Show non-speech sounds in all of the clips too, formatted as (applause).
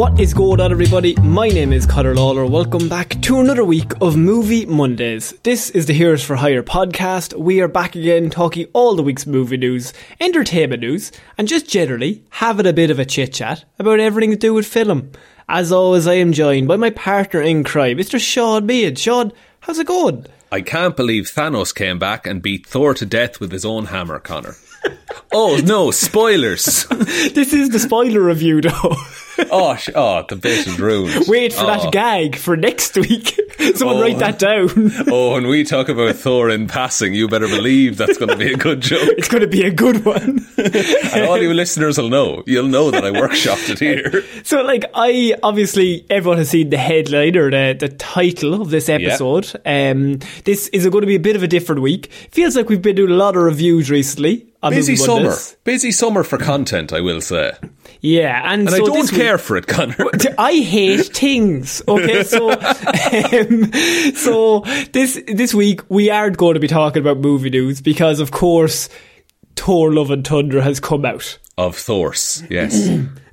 What is going on, everybody? My name is Conor Lawler. Welcome back to another week of Movie Mondays. This is the Heroes for Hire podcast. We are back again talking all the week's movie news, entertainment news, and just generally having a bit of a chit chat about everything to do with film. As always, I am joined by my partner in crime, Mr. Shaun Meighan. Shaun, how's it going? I can't believe Thanos came back and beat Thor to death with his own hammer, Conor. (laughs) oh no, spoilers! (laughs) this is the spoiler review, though. (laughs) oh, sh- oh, the bit is ruined. Wait for oh. that gag for next week. Someone Oh. write that down. oh, when we talk about Thor in passing, you better believe that's going to be a good joke. it's going to be a good one. and all you listeners will know. You'll know that I workshopped it here. So, like, I obviously everyone has seen the headline or the, the title of this episode. Um, this is going to be a bit of a different week. Feels like we've been doing a lot of reviews recently. On Busy summer. Mondays. Busy summer for content, I will say. Yeah, and, And so I don't this week- care for it, Conor. I hate (laughs) things. Okay, so (laughs) um, so this this week we aren't going to be talking about movie news because, of course, Thor: Love and Thunder has come out. Of Thor's, yes.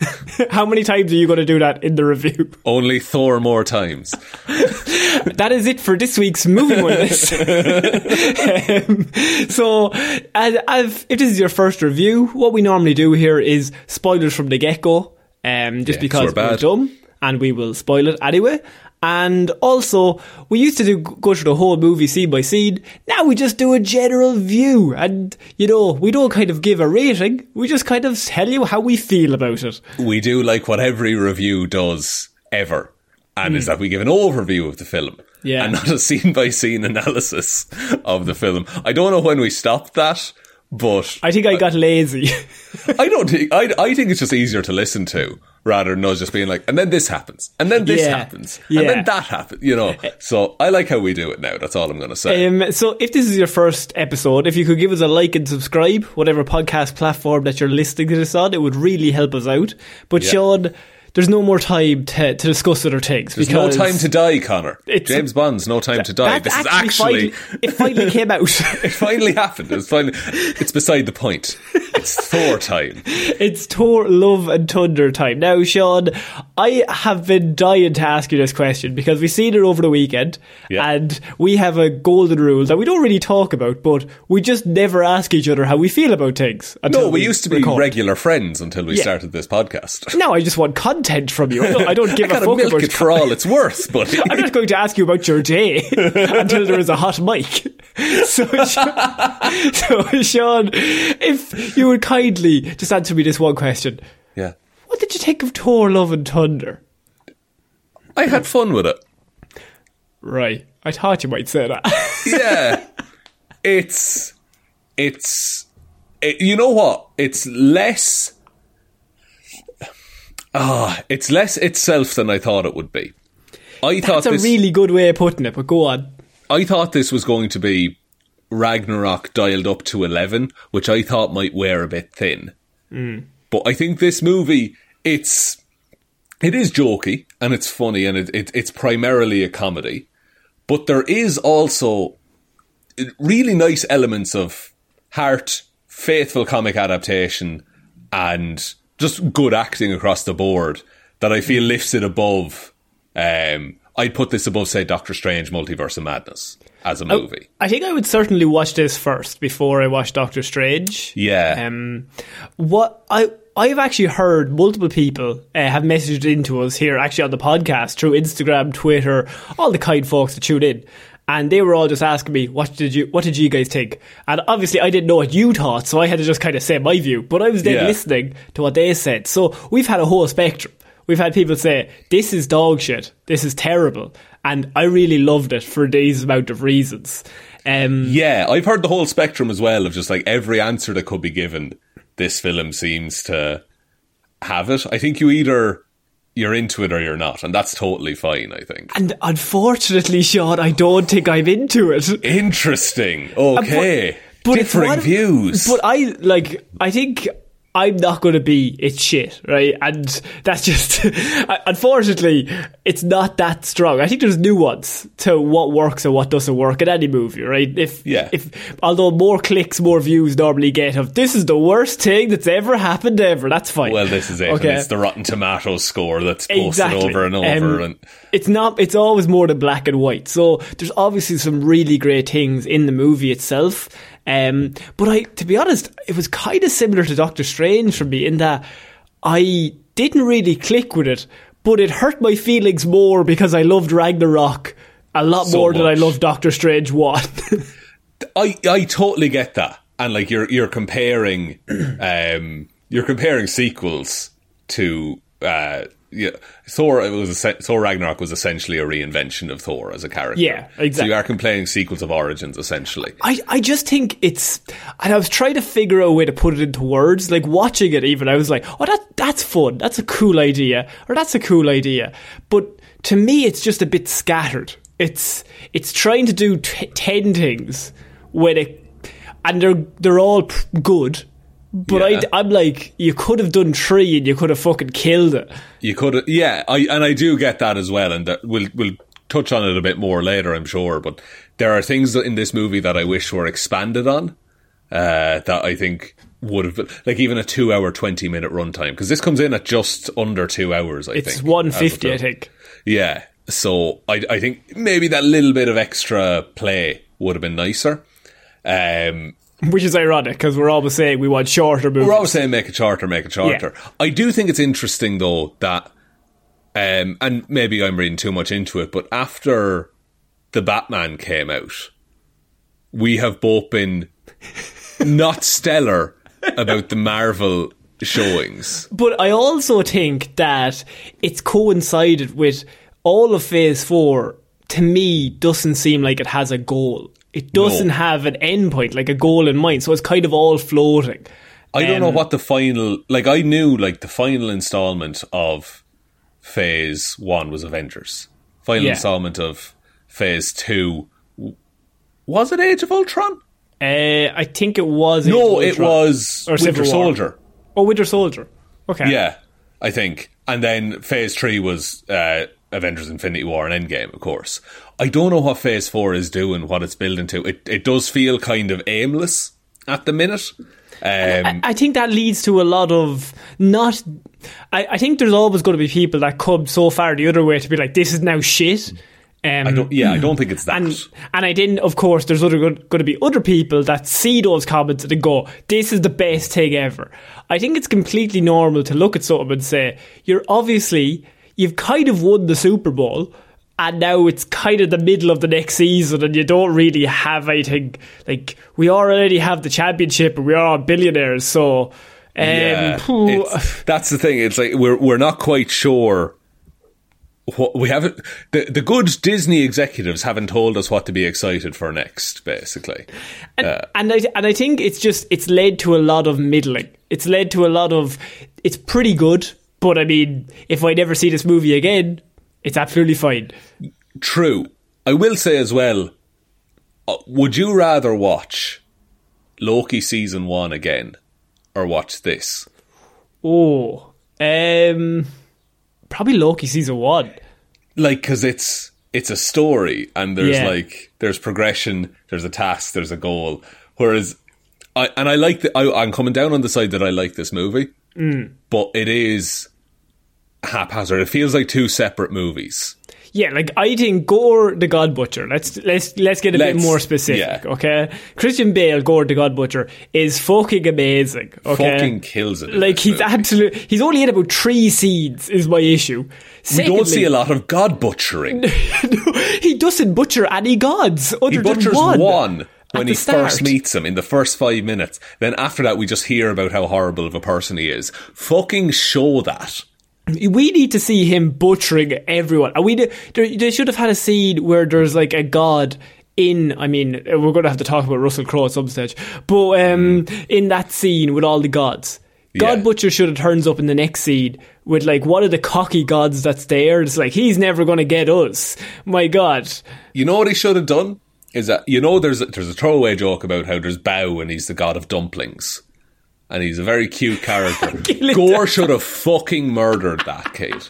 (laughs) How many times are you going to do that in the review? Only Thor more times. (laughs) That is it for this week's movie list. (laughs) um, so, as, as, if this is your first review, what we normally do here is spoilers from the get go, um, just Yeah, because we're we're dumb and we will spoil it anyway. And also, we used to do go through the whole movie scene by scene. Now we just do a general view, and you know we don't kind of give a rating. We just kind of tell you how we feel about it. we do like what every review does ever, and is hmm. that we give an overview of the film. Yeah. And not a (laughs) scene by scene analysis of the film. I don't know when we stopped that, but I think I got lazy. (laughs) I don't think I, I think it's just easier to listen to rather than us just being like, and then this happens, and then this Yeah. happens, Yeah. and then that happens. You know. So I like how we do it now. That's all I'm going to say. Um, so, if this is your first episode, if you could give us a like and subscribe, whatever podcast platform that you're listening to this on, it would really help us out. But, Yeah. Shaun, there's no more time to, to discuss other things. There's no time to die, Conor. It's- James Bond's No Time to Die. This is actually. finally, it finally (laughs) came out. It finally happened. It's finally. It's beside the point. It's Thor time. it's Thor, Love and Thunder time. Now, Shaun, I have been dying to ask you this question because we've seen it over the weekend Yeah. and we have a golden rule that we don't really talk about, but we just never ask each other how we feel about things. No, we used to be record. regular friends until we Yeah. started this podcast. Now I just want content. Content from you. I don't, I don't give (laughs) I a fuck milk about it for all it's worth, but (laughs) I'm not going to ask you about your day (laughs) until there is a hot mic. So, Shaun, so, Shaun, if you would kindly just answer me this one question. yeah, What did you think of Thor Love and Thunder? I had fun with it. Right. I thought you might say that. yeah, it's it's it, you know what? It's less. Ah, it's less itself than I thought it would be. I thought That's a this. really good way of putting it, but go on. I thought this was going to be Ragnarok dialed up to eleven, which I thought might wear a bit thin. But I think this movie, it's it is jokey and it's funny and it, it it's primarily a comedy, but there is also really nice elements of heart, faithful comic adaptation, and just good acting across the board that I feel lifts it above. Um, I'd put this above, say, Doctor Strange: Multiverse of Madness as a movie. I think I would certainly watch this first before I watch Doctor Strange. Yeah. Um, what I I've actually heard multiple people uh, have messaged into us here, actually on the podcast through Instagram, Twitter, all the kind folks that tune in, and they were all just asking me, "What did you What did you guys think?" And obviously, I didn't know what you thought, so I had to just kind of say my view. But I was then Yeah. listening to what they said, so we've had a whole spectrum. We've had people say, "This is dog shit. This is terrible," and I really loved it for these amount of reasons. Um, Yeah, I've heard the whole spectrum as well of just like every answer that could be given. This film seems to have it. I think you either you're into it or you're not, and that's totally fine. I think. And unfortunately, Shaun, I don't think I'm into it. Interesting. Okay. Uh, it's Differing one- views. But I like. I think I'm not going to be it's shit, right? And that's just. (laughs) unfortunately, it's not that strong. I think there's nuance to what works and what doesn't work in any movie, right? If Yeah. if although more clicks, more views normally get of this is the worst thing that's ever happened ever. That's fine. well, this is it. Okay. And it's the Rotten Tomatoes score that's posted Exactly. over and over. Um, and it's not. It's always more than black and white. So there's obviously some really great things in the movie itself. Um, but I, to be honest, it was kind of similar to Doctor Strange for me in that I didn't really click with it, but it hurt my feelings more because I loved Ragnarok a lot So more than I loved Doctor Strange one. (laughs) I I totally get that, and like you're you're comparing, (clears throat) um, you're comparing sequels to uh, yeah, Thor. It was a, Thor Ragnarok was essentially a reinvention of Thor as a character. Yeah, exactly. So you are complaining sequels of origins essentially. I, I just think it's, and I was trying to figure out a way to put it into words. Like watching it, even I was like, "Oh, that that's fun. That's a cool idea, or that's a cool idea." But to me, it's just a bit scattered. It's it's trying to do t- ten things when it, and they're they're all good. But Yeah. I, I'm like, you could have done three and you could have fucking killed it. You could, have, yeah, I and I do get that as well, and that we'll we'll touch on it a bit more later, I'm sure. But there are things in this movie that I wish were expanded on. Uh, that I think would have been like even a two-hour, twenty-minute runtime because this comes in at just under two hours. I It's think one as a fifty, I think. Yeah, so I I think maybe that little bit of extra play would have been nicer. Um, (laughs) Which is ironic because we're always saying we want shorter movies. we're always saying make a charter, make a charter. I do think it's interesting though that, um, and maybe I'm reading too much into it, but after the Batman came out, we have both been (laughs) not stellar about the Marvel showings. But I also think that it's coincided with all of Phase 4, to me, doesn't seem like it has a goal. It doesn't No. have an endpoint, like a goal in mind. So it's kind of all floating. I don't know Um, what the final like. I knew like the final installment of Phase One was Avengers. Final Yeah. installment of Phase Two was it Age of Ultron? Uh, I think it was. Age No, it was Or Winter. Soldier. Oh, Winter Soldier. Okay. Yeah, I think. And then Phase Three was uh, Avengers: Infinity War and Endgame, of course. I don't know what Phase Four is doing, what it's building to. It it does feel kind of aimless at the minute. Um, I, I think that leads to a lot of not. I, I think there's always going to be people that come so far the other way to be like, this is now shit. Um, I don't, yeah, I don't think it's that. and and I didn't. Of course, there's other going to be other people that see those comments and go, "This is the best thing ever." I think it's completely normal to look at something and say, "You're obviously you've kind of won the Super Bowl." And now it's kind of the middle of the next season, and you don't really have anything. Like we already have the championship, and we are billionaires. So, um, yeah, that's the thing. It's like we're we're not quite sure. What we haven't the the good Disney executives haven't told us what to be excited for next. Basically, and, and I and I think it's just it's led to a lot of middling. It's led to a lot of it's pretty good, but I mean, if I never see this movie again, it's absolutely fine. True. I will say as well. Uh, would you rather watch Loki season one again, or watch this? Oh, um, probably Loki season one. Like, because it's it's a story, and there's Yeah. like there's progression, there's a task, there's a goal. Whereas, I and I like the, I, I'm coming down on the side that I like this movie, Mm. but it is haphazard. It feels like two separate movies. Yeah, like I think Gore the God Butcher. Let's let's let's get a bit Let's- more specific, yeah. okay? Christian Bale, Gore the God Butcher, is fucking amazing. Okay, Fucking kills it. like he's absolute. He's only in about three scenes. Is my issue. We don't see a lot of god butchering. (laughs) no, he doesn't butcher any gods other He butchers than one. one, when he first meets him in the first five minutes. Then after that, we just hear about how horrible of a person he is. Fucking show that. We need to see him butchering everyone. And we they should have had a scene where there's like a god in. I mean, we're going to have to talk about Russell Crowe at some stage, but um, in that scene with all the gods. God Yeah. Butcher should have turns up in the next scene with like one of the cocky gods that's there. It's like he's never going to get us. My God, You know what he should have done? Is that you know there's a, there's a throwaway joke about how there's Bao and he's the god of dumplings, and he's a very cute character. (laughs) Gore should have fucking murdered that kid.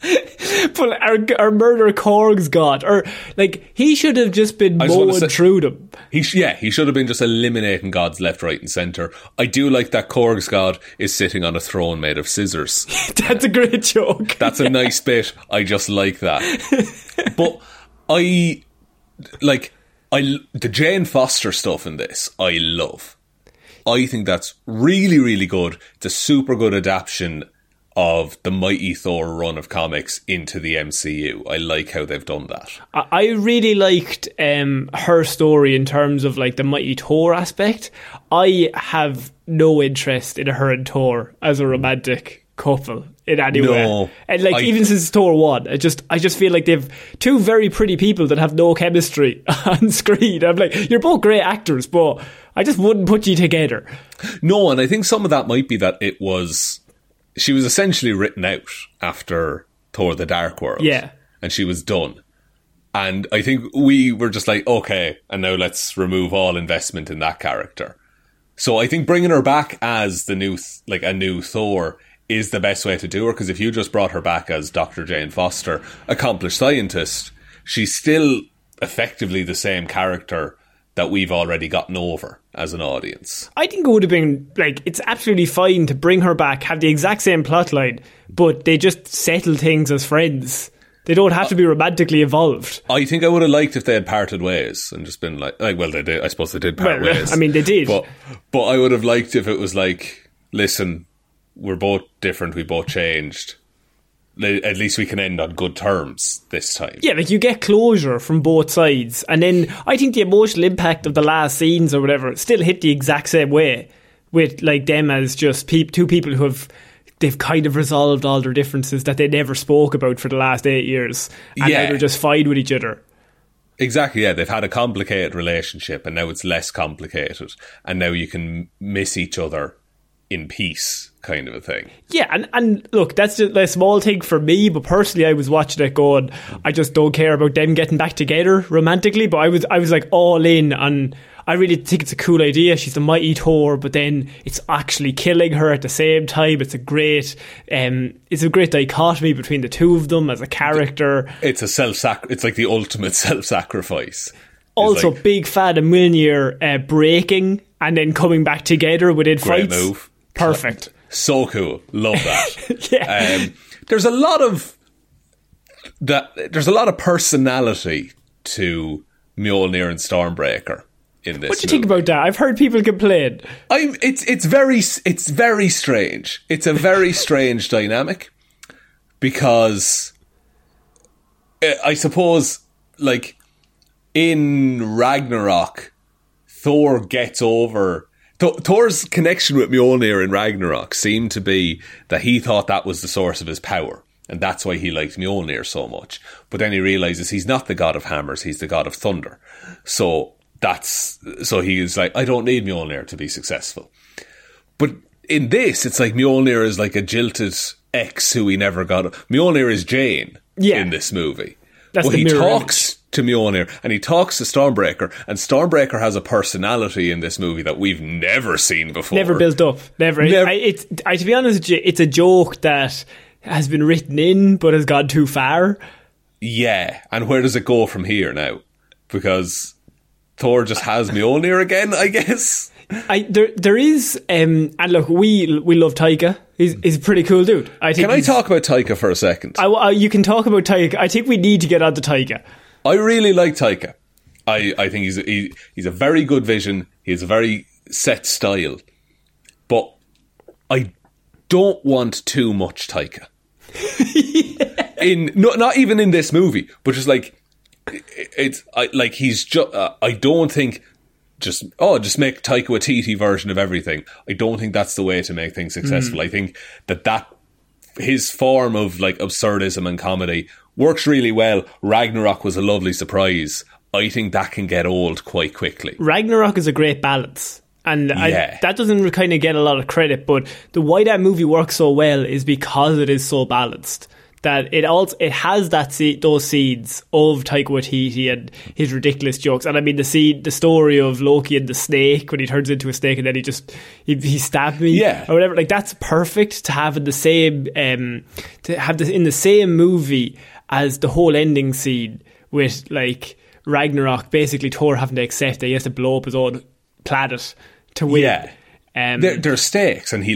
(laughs) but our, our murder Korg's god, or like he should have just been I just wanna mowing say- through them. He sh- yeah, he should have been just eliminating gods left, right, and center. I do like that Korg's god is sitting on a throne made of scissors. (laughs) That's a great joke. That's a nice bit. I just like that. But I like I the Jane Foster stuff in this. I love. I think that's really really good. It's a super good adaptation of the Mighty Thor run of comics into the MCU. I like how they've done that. I really liked um, her story in terms of like the Mighty Thor aspect. I have no interest in her and Thor as a romantic couple in any No, way. And like I- even since Thor one, I just I just feel like they've two very pretty people that have no chemistry (laughs) on screen. I'm like, you're both great actors, but I just wouldn't put you together. No, and I think some of that might be that it was she was essentially written out after Thor: The Dark World. Yeah. and she was done. And I think we were just like, okay, and now let's remove all investment in that character. So I think bringing her back as the new, like a new Thor, is the best way to do her. Because if you just brought her back as Dr. Jane Foster, accomplished scientist, she's still effectively the same character that we've already gotten over as an audience. I think it would have been like it's absolutely fine to bring her back, have the exact same plotline, but they just settle things as friends. They don't have to be romantically involved. I think I would have liked if they had parted ways and just been like, like well, they did. I suppose they did part Well, (laughs) ways. I mean, they did. But but I would have liked if it was like, listen, we're both different. We both changed. At least we can end on good terms this time. Yeah, like you get closure from both sides, and then I think the emotional impact of the last scenes or whatever still hit the exact same way with like them as just peop two people who have they've kind of resolved all their differences that they never spoke about for the last eight years, and Yeah. now they're just fine with each other. Exactly. Yeah, they've had a complicated relationship, and now it's less complicated, and now you can miss each other in peace, kind of a thing. Yeah, and, and look, that's just a small thing for me, but personally, I was watching it going, I just don't care about them getting back together romantically. But I was, I was like all in, and I really think it's a cool idea. She's the mighty Thor, but then it's actually killing her at the same time. It's a great, um, it's a great dichotomy between the two of them as a character. It's a self sac. It's like the ultimate (laughs) self sacrifice. Also, like, big fan of Mjolnir uh, breaking and then coming back together within Great fights. move. Perfect. so cool. Love that. (laughs) Yeah. Um, there's a lot of that there's a lot of personality to Mjolnir and Stormbreaker in this. What do you think about that? I've heard people complain. I'm, it's it's very it's very strange. It's a very (laughs) strange dynamic because uh, I suppose like in Ragnarok, Thor gets over. Th- Thor's connection with Mjolnir in Ragnarok seemed to be that he thought that was the source of his power, and that's why he liked Mjolnir so much. But then he realizes he's not the god of hammers; he's the god of thunder. So that's so he's like, I don't need Mjolnir to be successful. But in this, it's like Mjolnir is like a jilted ex who he never got. Mjolnir is Jane Yeah. in this movie. That's well, he talks to Mjolnir and he talks to Stormbreaker, and Stormbreaker has a personality in this movie that we've never seen before. Never built up. Never. Never- I, it's I, to be honest, it's a joke that has been written in but has gone too far. Yeah, and where does it go from here now? Because Thor just has Mjolnir again, I guess. I there there is um and look we we love Taika. He's he's a pretty cool dude. I think Can I talk about Taika for a second? I, I- you can talk about Taika. I think we need to get onto Taika. I really like Taika. I, I think he's a, he, he's a very good vision. He has a very set style, but I don't want too much Taika. (laughs) In not not even in this movie, but just like it- it's I, like he's just. Uh, I don't think just oh just make Taika Waititi version of everything. I don't think that's the way to make things successful. Mm. I think that that his form of like absurdism and comedy works really well. Ragnarok was a lovely surprise. I think that can get old quite quickly. Ragnarok is a great balance. And I, that doesn't kind of get a lot of credit, but the why that movie works so well is because it is so balanced. That it also it has that se- those seeds of Taika Waititi and his ridiculous jokes, and I mean the seed, the story of Loki and the snake when he turns into a snake and then he just he, he stabbed me, Yeah. or whatever. Like that's perfect to have in the same um to have this in the same movie as the whole ending scene with like Ragnarok, basically Thor having to accept that he has to blow up his own planet to win. Yeah. Um, There, there are stakes, and he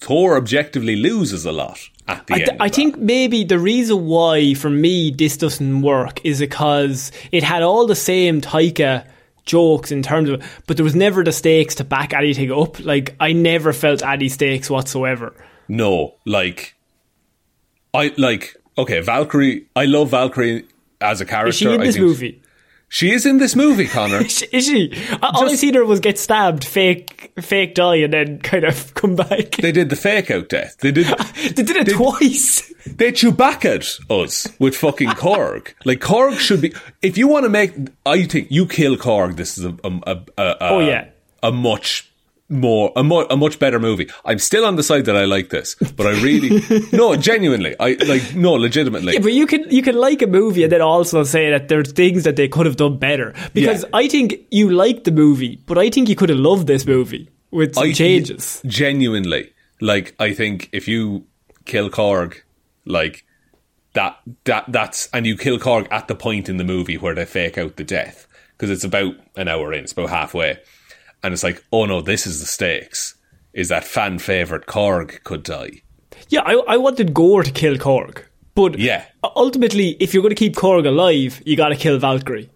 Thor objectively loses a lot at the I, th- I think maybe the reason why for me this doesn't work is because it had all the same Taika jokes in terms of, but there was never the stakes to back anything up. Like I never felt any stakes whatsoever. no, like I like okay, Valkyrie. I love Valkyrie as a character. Is she in I this think- movie? She is in this movie, Conor. (laughs) Is she-? All I seen her was get stabbed, fake, fake die, and then kind of (laughs) come back. they did the fake out death. They did. (laughs) They did it twice. They Chewbacca'd us with fucking Korg. Like Korg should be. If you want to make, I think you kill Korg. This is a a, a, a Oh, yeah. a much more a, mu- a much better movie. I'm still on the side that I like this, but I really (laughs) no genuinely I like no legitimately. Yeah, but you can you can like a movie and then also say that there's things that they could have done better. Because Yeah. I think you like the movie, but I think you could have loved this movie with some I- changes. Genuinely, like I think if you kill Korg, like that that that's and you kill Korg at the point in the movie where they fake out the death because it's about an hour in, it's about halfway, and it's like, oh no, this is the stakes. Is that fan favorite Korg could die? Yeah, I, I wanted Gore to kill Korg, but Yeah. ultimately, if you're going to keep Korg alive, you got to kill Valkyrie.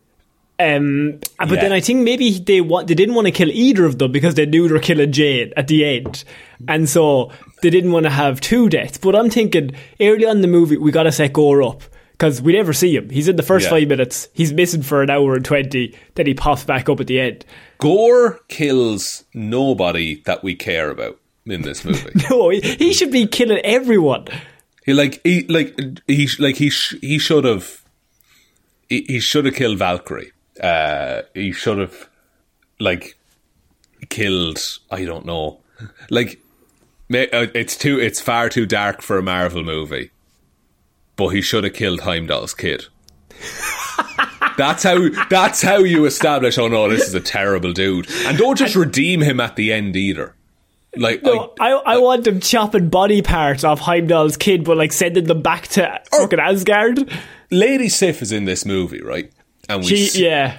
Um, but Yeah. then I think maybe they want they didn't want to kill either of them because they knew they were killing Jane at the end, and so they didn't want to have two deaths. But I'm thinking early on in the movie we got to set Gore up because we never see him. He's in the first Yeah. five minutes. He's missing for an hour and twenty. Then he pops back up at the end. Gore kills nobody that we care about in this movie. (laughs) No, he, he should be killing everyone. He like he like he like he sh- he should have he, he should have killed Valkyrie. Uh, he should have like killed. I don't know. Like uh, it's too it's far too dark for a Marvel movie. But he should have killed Heimdall's kid. (laughs) that's how that's how you establish. Oh no, this is a terrible dude, and don't just redeem him at the end either. Like No, I, I want them chopping body parts off Heimdall's kid, but like sending them back to oh. fucking Asgard. Lady Sif is in this movie, right? And we She, s- yeah.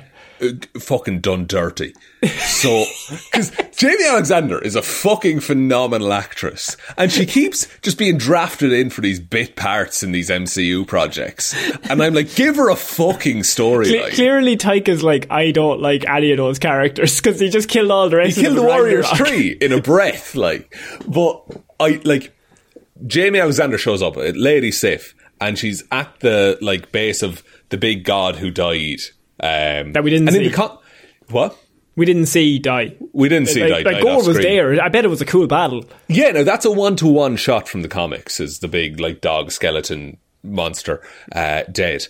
Fucking done dirty. So, (laughs) because Jaimie Alexander is a fucking phenomenal actress, and she keeps just being drafted in for these bit parts in these MCU projects, and I'm like, give her a fucking storyline. Clearly, Taika's like, I don't like any of those characters because he just killed all the rest. He killed the Warriors Three in a breath, like. But I like Jaimie Alexander shows up, Lady Sif, and she's at the like base of the big god who died. Um, That we didn't and in see. the con- what? We didn't see die. We didn't see like, die. like Gore was there. I bet it was a cool battle. Yeah, no, that's a one to one shot from the comics. Is the big like dog skeleton monster uh, dead?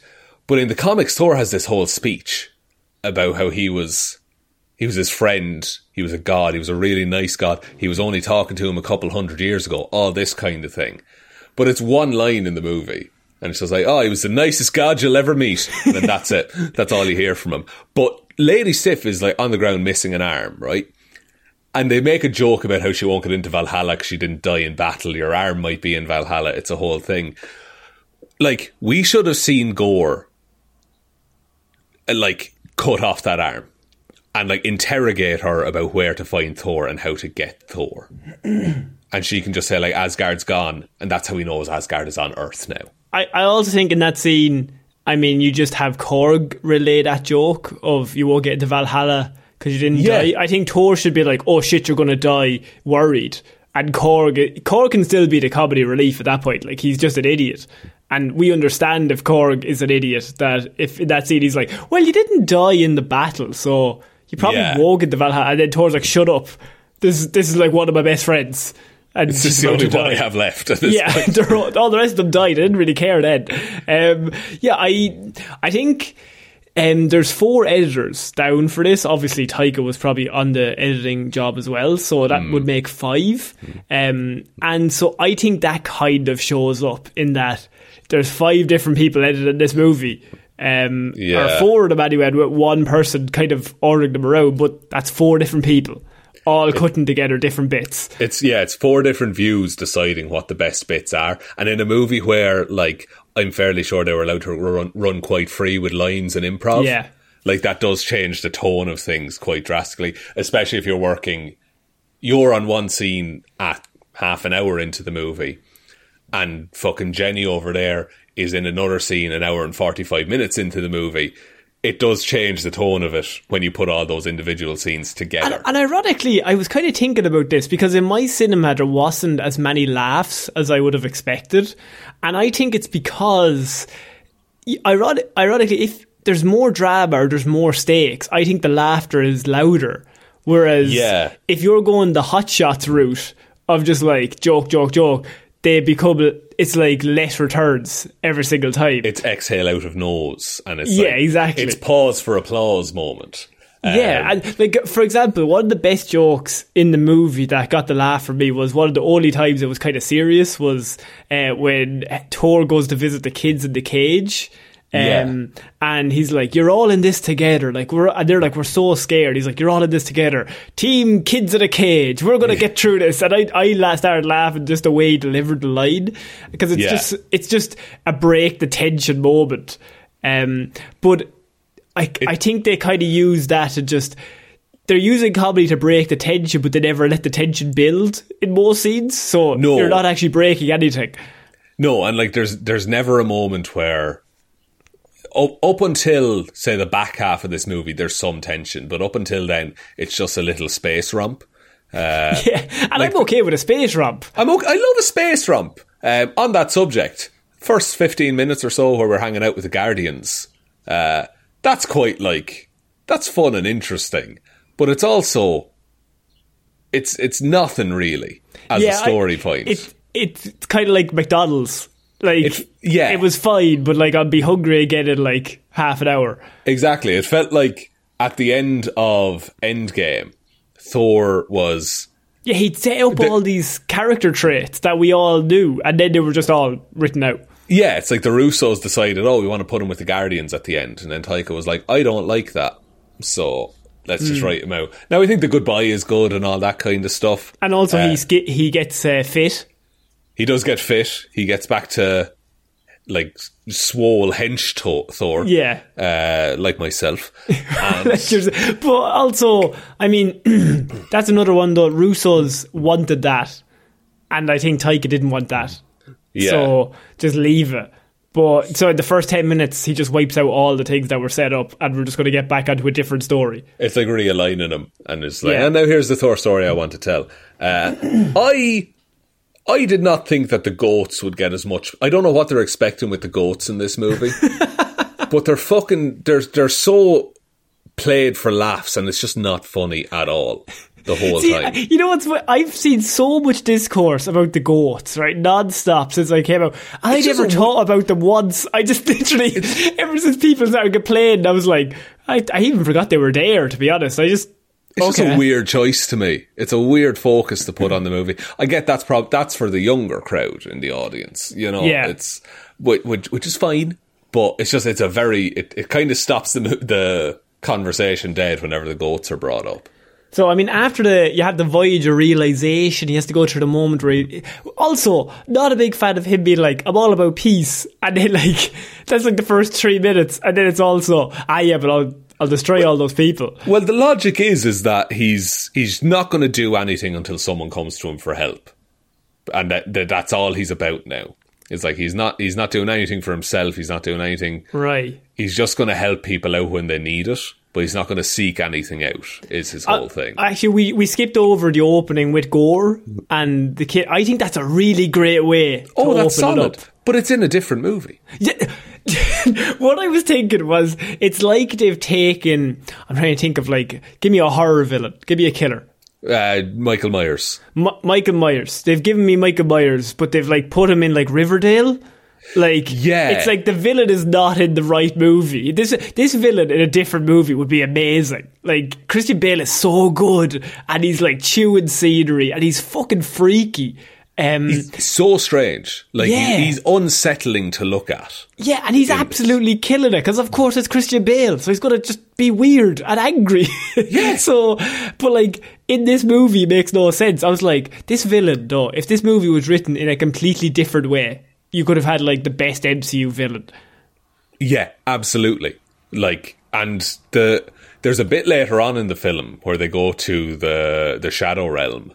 But in the comics, Thor has this whole speech about how he was he was his friend. He was a god. He was a really nice god. He was only talking to him a couple hundred years ago. All this kind of thing. But it's one line in the movie. And it's just like, oh, he was the nicest god you'll ever meet. And then that's it. (laughs) That's all you hear from him. But Lady Sif is like on the ground missing an arm, right? And they make a joke about how she won't get into Valhalla because she didn't die in battle. Your arm might be in Valhalla. It's a whole thing. Like, we should have seen Gore, like, cut off that arm and, like, interrogate her about where to find Thor and how to get Thor. (clears throat) and she can just say, like, Asgard's gone. And that's how he knows Asgard is on Earth now. I, I also think in that scene, I mean, you just have Korg relay that joke of you won't get into Valhalla because you didn't Yeah. die. I think Thor should be like, oh shit, you're going to die, worried. And Korg, Korg can still be the comedy relief at that point. Like, he's just an idiot. And we understand if Korg is an idiot, that if in that scene he's like, well, you didn't die in the battle, so you probably Yeah. won't get the Valhalla. And then Thor's like, shut up. This, this is like one of my best friends. And It's just the only one I have left. Yeah, (laughs) all, all the rest of them died. I didn't really care then. Um, yeah, I I think um, there's four editors down for this. Obviously, Taika was probably on the editing job as well, so that Hmm. would make five. Um, and so I think that kind of shows up in that there's five different people editing this movie. Um, Yeah. or four of them anyway, with one person kind of ordering them around, but that's four different people. All cutting together different bits. It's yeah, it's four different views deciding what the best bits are, and in a movie where like I'm fairly sure they were allowed to run, run quite free with lines and improv. Yeah. like that does change the tone of things quite drastically, especially if you're working. You're on one scene at half an hour into the movie, and fucking Jenny over there is in another scene an hour and forty five minutes into the movie. It does change the tone of it when you put all those individual scenes together. And, and ironically, I was kind of thinking about this because in my cinema there wasn't as many laughs as I would have expected, and I think it's because, ironic, ironically, if there's more drama or there's more stakes, I think the laughter is louder. Whereas, Yeah. if you're going the hot shots route of just like joke, joke, joke, they become it's like less returns every single time. it's exhale out of nose, and it's Yeah, like- exactly. It's pause for applause moment. Yeah, Um, and like for example, one of the best jokes in the movie that got the laugh for me was one of the only times it was kind of serious was uh, when Thor goes to visit the kids in the cage. Um, and he's like, "You're all in this together." Like we're, and they're like, "We're so scared." He's like, "You're all in this together, team kids in a cage. We're gonna get through this." And I, I started laughing just the way he delivered the line because it's Yeah. just, it's just a break the tension moment. Um, but I, I think they kind of use that to just they're using comedy to break the tension, but they never let the tension build in most scenes. So No. you're not actually breaking anything. No, and like there's there's never a moment where up, up until say the back half of this movie there's some tension, but up until then it's just a little space romp. (laughs) yeah, and I'm okay with a space ramp. I'm okay, I love a space romp. Um, on that subject, first 15 minutes or so where we're hanging out with the Guardians, uh, that's quite like that's fun and interesting, but it's also it's it's nothing really as a story point. It, it's kind of like McDonald's. Like, It's- yeah. it was fine, but like I'd be hungry again in like half an hour. Exactly. It felt like at the end of Endgame, Thor was Yeah, he'd set up all these character traits that we all knew, and then they were just all written out. yeah, it's like the Russos decided, oh, we want to put him with the Guardians at the end, and then Taika was like, I don't like that, so let's just write him out. Now I think the goodbye is good and all that kind of stuff. And also, Uh, he's he gets uh, fit. He does get fit. He gets back to like swole hench Thor. Yeah. uh, like myself. (laughs) But also, I mean, (clears throat) that's another one though. Russo's wanted that, and I think Taika didn't want that. yeah, So just leave it. But so in the first ten minutes, he just wipes out all the things that were set up, and we're just going to get back onto a different story. it's like realigning them, and it's like, Yeah. and now here's the Thor story I want to tell. Uh, (clears throat) I. I did not think that the goats would get as much. I don't know what they're expecting with the goats in this movie, (laughs) but they're fucking. They're they're so played for laughs, and it's just not funny at all the whole See, time. you know what's? I've seen so much discourse about the goats, right, non-stop since I came out. I It's never thought about them once. I just (laughs) literally, ever since people started complaining, I was like, I, I even forgot they were there. To be honest, I just. It's just a weird choice to me. It's a weird focus to put on the movie. I get that's prob- that's for the younger crowd in the audience. You know, Yeah. it's which, which which is fine, but it's just it's a very it, it kind of stops the the conversation dead whenever the goats are brought up. So I mean, after the you have the Voyager realization, he has to go through the moment where. He, also, not a big fan of him being like, "I'm all about peace," and then like (laughs) that's like the first three minutes, and then it's also, "Ah, yeah, but I'll I'll destroy all those people." Well, the logic is is that he's he's not going to do anything until someone comes to him for help, and that, that that's all he's about now. It's like he's not he's not doing anything for himself. He's not doing anything Right. he's just going to help people out when they need it, but he's not going to seek anything out. Is his Uh, whole thing? Actually, we, we skipped over the opening with Gore and the kid. I think that's a really great way. To oh, that's open solid, It up. but it's in a different movie. Yeah. (laughs) what I was thinking was, it's like they've taken. I'm trying to think of like, give me a horror villain, give me a killer. Uh, Michael Myers. M- Michael Myers. They've given me Michael Myers, but they've like put him in like Riverdale. Like Yeah. it's like the villain is not in the right movie. This this villain in a different movie would be amazing. Like Christian Bale is so good, and he's like chewing scenery, and he's fucking freaky. Um, So strange. Like Yeah. he's unsettling to look at. yeah, and he's absolutely killing it because, of course, it's Christian Bale, so he's gonna just be weird and angry. (laughs) Yeah. so, but like in this movie, it makes no sense. I was like, this villain, though, if this movie was written in a completely different way, you could have had like the best MCU villain. Yeah, absolutely. Like, and the there's a bit later on in the film where they go to the the Shadow Realm,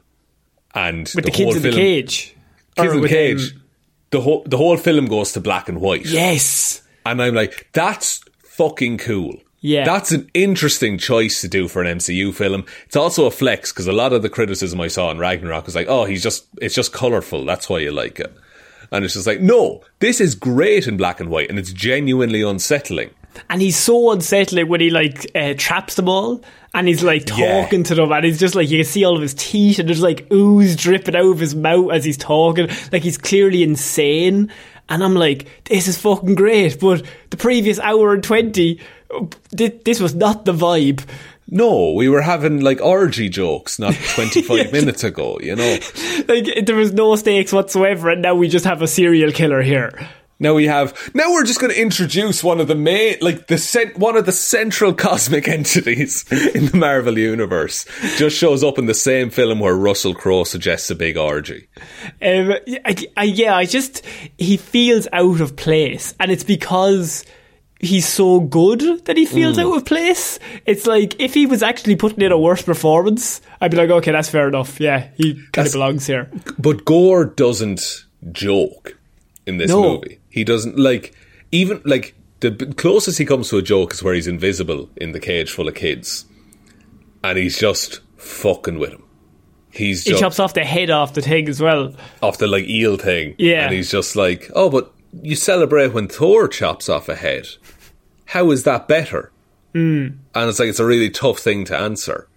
and with the, whole kids in the film- cage. Kids Or in the cage. um, the whole the whole film goes to black and white. yes. And I'm like, that's fucking cool. Yeah. That's an interesting choice to do for an MCU film. It's also a flex because a lot of the criticism I saw in Ragnarok was like, oh, he's just, it's just colorful. That's why you like it. And it's just like, no, this is great in black and white and it's genuinely unsettling. And he's so unsettling when he like uh, traps them all, and he's like Yeah. talking to them, and he's just like you can see all of his teeth, and there's like ooze dripping out of his mouth as he's talking, like he's clearly insane. And I'm like, this is fucking great. But the previous hour and twenty, uh, this was not the vibe. No, we were having like orgy jokes not (laughs) 25 minutes ago, you know? Like there was no stakes whatsoever, and now we just have a serial killer here. Now we have. Now we're just going to introduce one of the main, like the cent, one of the central (laughs) cosmic entities in the Marvel universe. Just shows up in the same film where Russell Crowe suggests a big orgy. Um, I, I, yeah, I just he feels out of place, and it's because he's so good that he feels Mm. out of place. It's like if he was actually putting in a worse performance, I'd be like, okay, that's fair enough. Yeah, he kind of belongs here. But Gore doesn't joke in this No. movie. He doesn't like even like the closest he comes to a joke is where he's invisible in the cage full of kids, and he's just fucking with him. He's He chops off the head off the thing as well. off the like eel thing. Yeah. And he's just like, oh, but you celebrate when Thor chops off a head. How is that better? Mm. And it's like, it's a really tough thing to answer.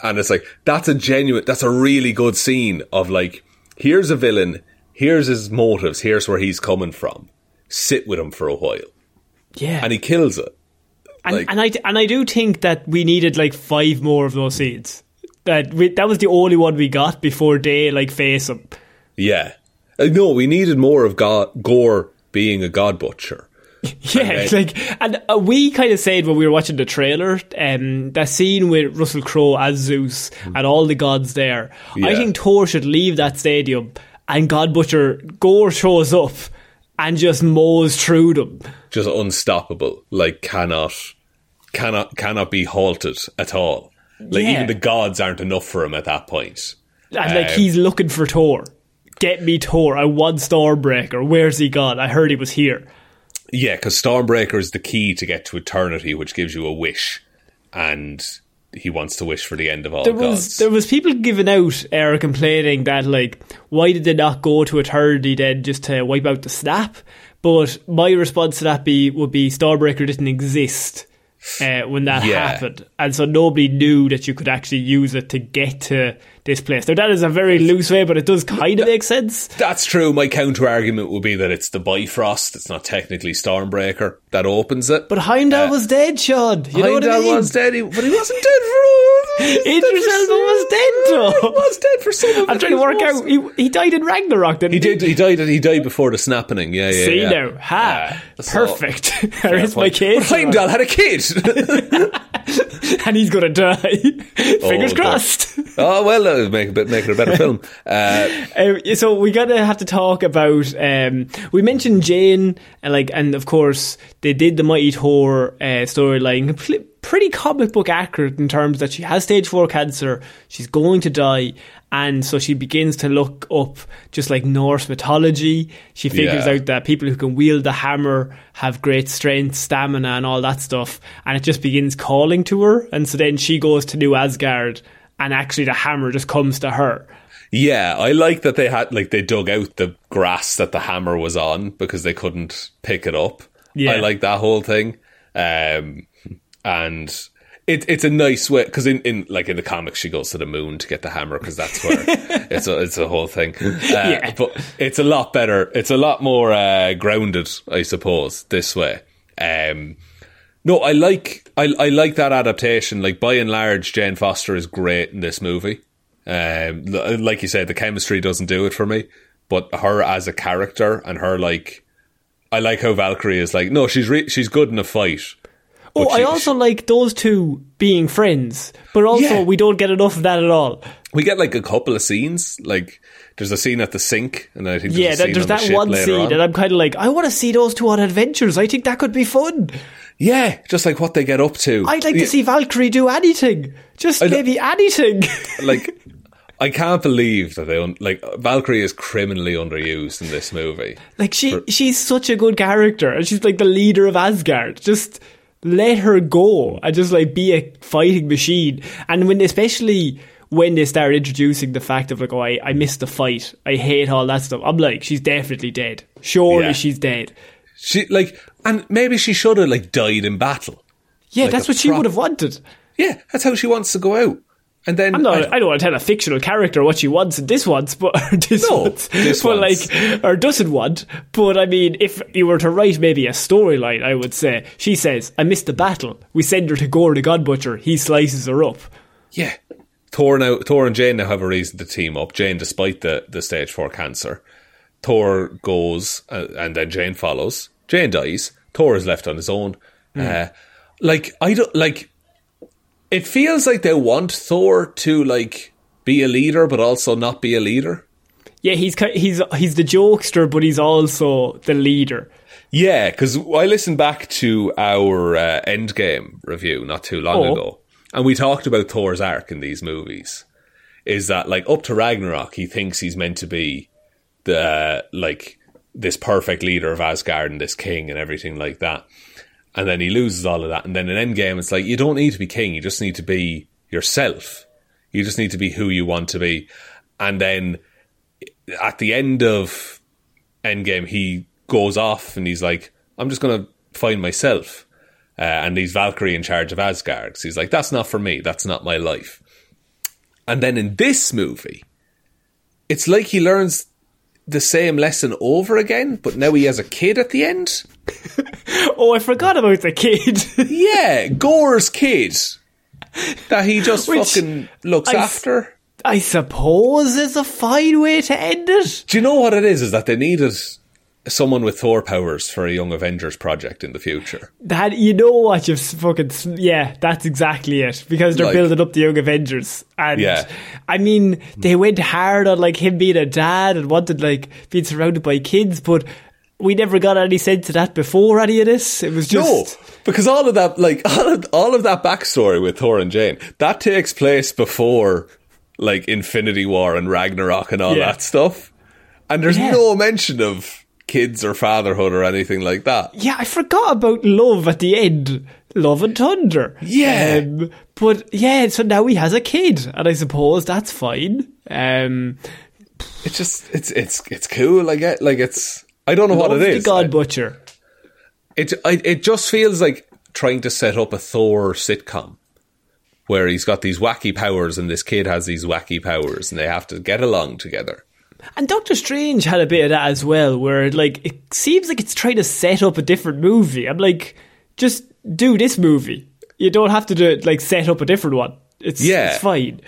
And it's like, that's a genuine, that's a really good scene of like, here's a villain, here's his motives, here's where he's coming from. Sit with him for a while. Yeah, And he kills it. and, like- and I and I do think that we needed like five more of those scenes. That we, that was the only one we got before they like face him. Yeah. No, we needed more of God, Gore being a god butcher. (laughs) Yeah, it's like, and uh, we kind of said when we were watching the trailer, um, that scene with Russell Crowe as Zeus and all the gods there. I think Thor should leave that stadium and God Butcher Gore shows up and just mows through them. just unstoppable. Like cannot, cannot, cannot be halted at all. Like Yeah. even the gods aren't enough for him at that point. And like Um, he's looking for Thor. Get me Thor. I want Stormbreaker. Where's he gone? I heard he was here. Yeah, because Stormbreaker is the key to get to eternity, which gives you a wish, and he wants to wish for the end of all There gods. was there was people giving out or complaining that like why did they not go to eternity then just to wipe out the snap? But my response to that be would be Stormbreaker didn't exist uh, when that Yeah. happened, and so nobody knew that you could actually use it to get to this place. Now that is a very loose way, but it does kind of make sense. That's true. My counter argument would be that it's the Bifrost. It's not technically Stormbreaker that opens it. But Heimdall was dead, Shaun. You know what I Heimdall mean? was dead, but he wasn't dead for. Idris Elba was dead, though. (laughs) He was dead for some I'm trying to work was. out. He, he died in Ragnarok, didn't He did. He died. He died before the snapping. Yeah, yeah. See yeah. now, ha, Uh, so- perfect. there (laughs) is my But case, Heimdall had a kid. (laughs) and he's gonna die. Fingers Oh, God. crossed. oh well, uh, make a bit, make it a better film. Uh, Um, so we gotta have to talk about. Um, we mentioned Jane, and like, and of course they did the Mighty Thor uh, storyline. Pretty comic book accurate in terms that she has stage four cancer. She's going to die, and so she begins to look up just like Norse mythology. She figures Yeah. out that people who can wield the hammer have great strength, stamina, and all that stuff. And it just begins calling to her. And so then she goes to New Asgard, and actually the hammer just comes to her. yeah, I like that they had like they dug out the grass that the hammer was on because they couldn't pick it up. Yeah. I like that whole thing. Um, and it, it's a nice way because in, in like in the comics she goes to the moon to get the hammer because that's where (laughs) it's a it's a whole thing. Uh, Yeah. But it's a lot better. It's a lot more uh, grounded, I suppose, this way. Um, no, I like I I like that adaptation. Like by and large, Jane Foster is great in this movie. Um, like you said, the chemistry doesn't do it for me, but her as a character and her like, I like how Valkyrie is like, no, she's re- she's good in a fight. Oh, I also like those two being friends, but also Yeah. we don't get enough of that at all. We get like a couple of scenes. Like there's a scene at the sink, and then I think there's Yeah, a that, scene there's the that ship one scene, on. and I'm kind of like, I want to see those two on adventures. I think that could be fun. yeah, just like what they get up to. I'd like Yeah, to see Valkyrie do anything, just maybe anything. (laughs) like. I can't believe that they un- like Valkyrie is criminally underused in this movie. like she, she's such a good character, and she's like the leader of Asgard. Just let her go and just like be a fighting machine. And when, especially when they start introducing the fact of like, oh, I, I missed the fight, I hate all that stuff. I'm like, she's definitely dead. Surely Yeah. she's dead. She like, and maybe she should have like died in battle. Yeah, Like that's what she would have wanted. Yeah, that's how she wants to go out. And then I'm not. I- I, don't want to tell a fictional character what she wants and this wants, but (laughs) or this No, wants, this but wants. like or doesn't want. But I mean, if you were to write maybe a storyline, I would say she says, "I missed the battle." We send her to Gorr the God Butcher. He slices her up. Yeah. Thor now Thor and Jane now have a reason to team up. Jane, despite the, the stage four cancer, Thor goes uh, and then Jane follows. Jane dies. Thor is left on his own. Uh, like I don't like. It feels like they want Thor to like be a leader, but also not be a leader. Yeah, he's he's he's the jokester, but he's also the leader. Yeah, because I listened back to our uh, Endgame review not too long Oh. ago, and we talked about Thor's arc in these movies. Is that like up to Ragnarok, he thinks he's meant to be the uh, like this perfect leader of Asgard and this king and everything like that, and then he loses all of that, and then in Endgame, it's like you don't need to be king, you just need to be yourself. You just need to be who you want to be, and then at the end of Endgame, he goes off and he's like, I'm just going to find myself. Uh, and he's Valkyrie in charge of Asgard. So he's like, that's not for me. That's not my life. And then in this movie, it's like he learns the same lesson over again, but now he has a kid at the end. (laughs) Oh, I forgot about the kid. (laughs) Yeah, Gorr's kid. That he just Which fucking looks I- after. I suppose is a fine way to end it. Do you know what it is? Is that they needed someone with Thor powers for a Young Avengers project in the future. That you know what you've fucking yeah, that's exactly it because they're Like- building up the Young Avengers, and Yeah. I mean they went hard on like him being a dad and wanted like being surrounded by kids, but we never got any sense of that before any of this. It was just No, because all of that, like (laughs) all of, all of that backstory with Thor and Jane, that takes place before like Infinity War and Ragnarok and all Yeah. that stuff, and there's Yeah. no mention of kids or fatherhood or anything like that. yeah. I forgot about love at the end, love and thunder. Yeah. um, but yeah. So now he has a kid, and I suppose that's fine. Um, It's just it's it's it's cool. I get like it's I don't know what love it the. God I- Butcher. It I, it just feels like trying to set up a Thor sitcom where he's got these wacky powers and this kid has these wacky powers and they have to get along together. And Doctor Strange had a bit of that as well, where like it seems like it's trying to set up a different movie. I'm like, just do this movie. You don't have to do it like set up a different one. It's Yeah. it's fine.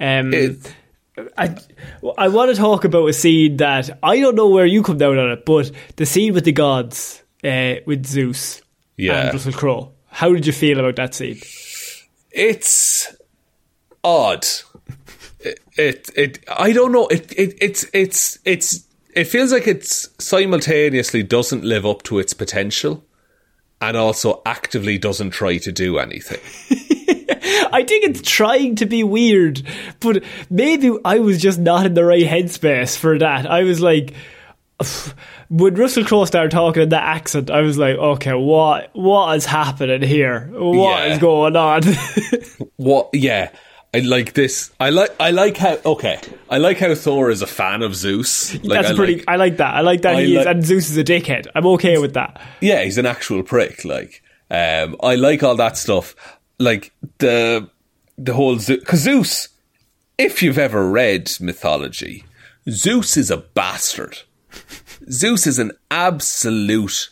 Um, It- I I want to talk about a scene that I don't know where you come down on it, but the scene with the gods, uh, with Zeus Yeah. and Russell Crowe. How did you feel about that scene? It's odd. It, it it I don't know. It it it's it's it's it feels like it's simultaneously doesn't live up to its potential and also actively doesn't try to do anything. (laughs) (laughs) I think it's trying to be weird, but maybe I was just not in the right headspace for that. I was like, (sighs) when Russell Crowe started talking in that accent, I was like, okay, what what is happening here? What is Yeah. going on? (laughs) What? Yeah, I like this. I like. I like how. Okay, I like how Thor is a fan of Zeus. Like, That's I pretty. like- I like that. I like that I he is, like- and Zeus is a dickhead. I'm okay with that. yeah, he's an actual prick. Like, um, I like all that stuff. Like the the whole Zeus. Because Zeus, if you've ever read mythology, Zeus is a bastard. Zeus is an absolute.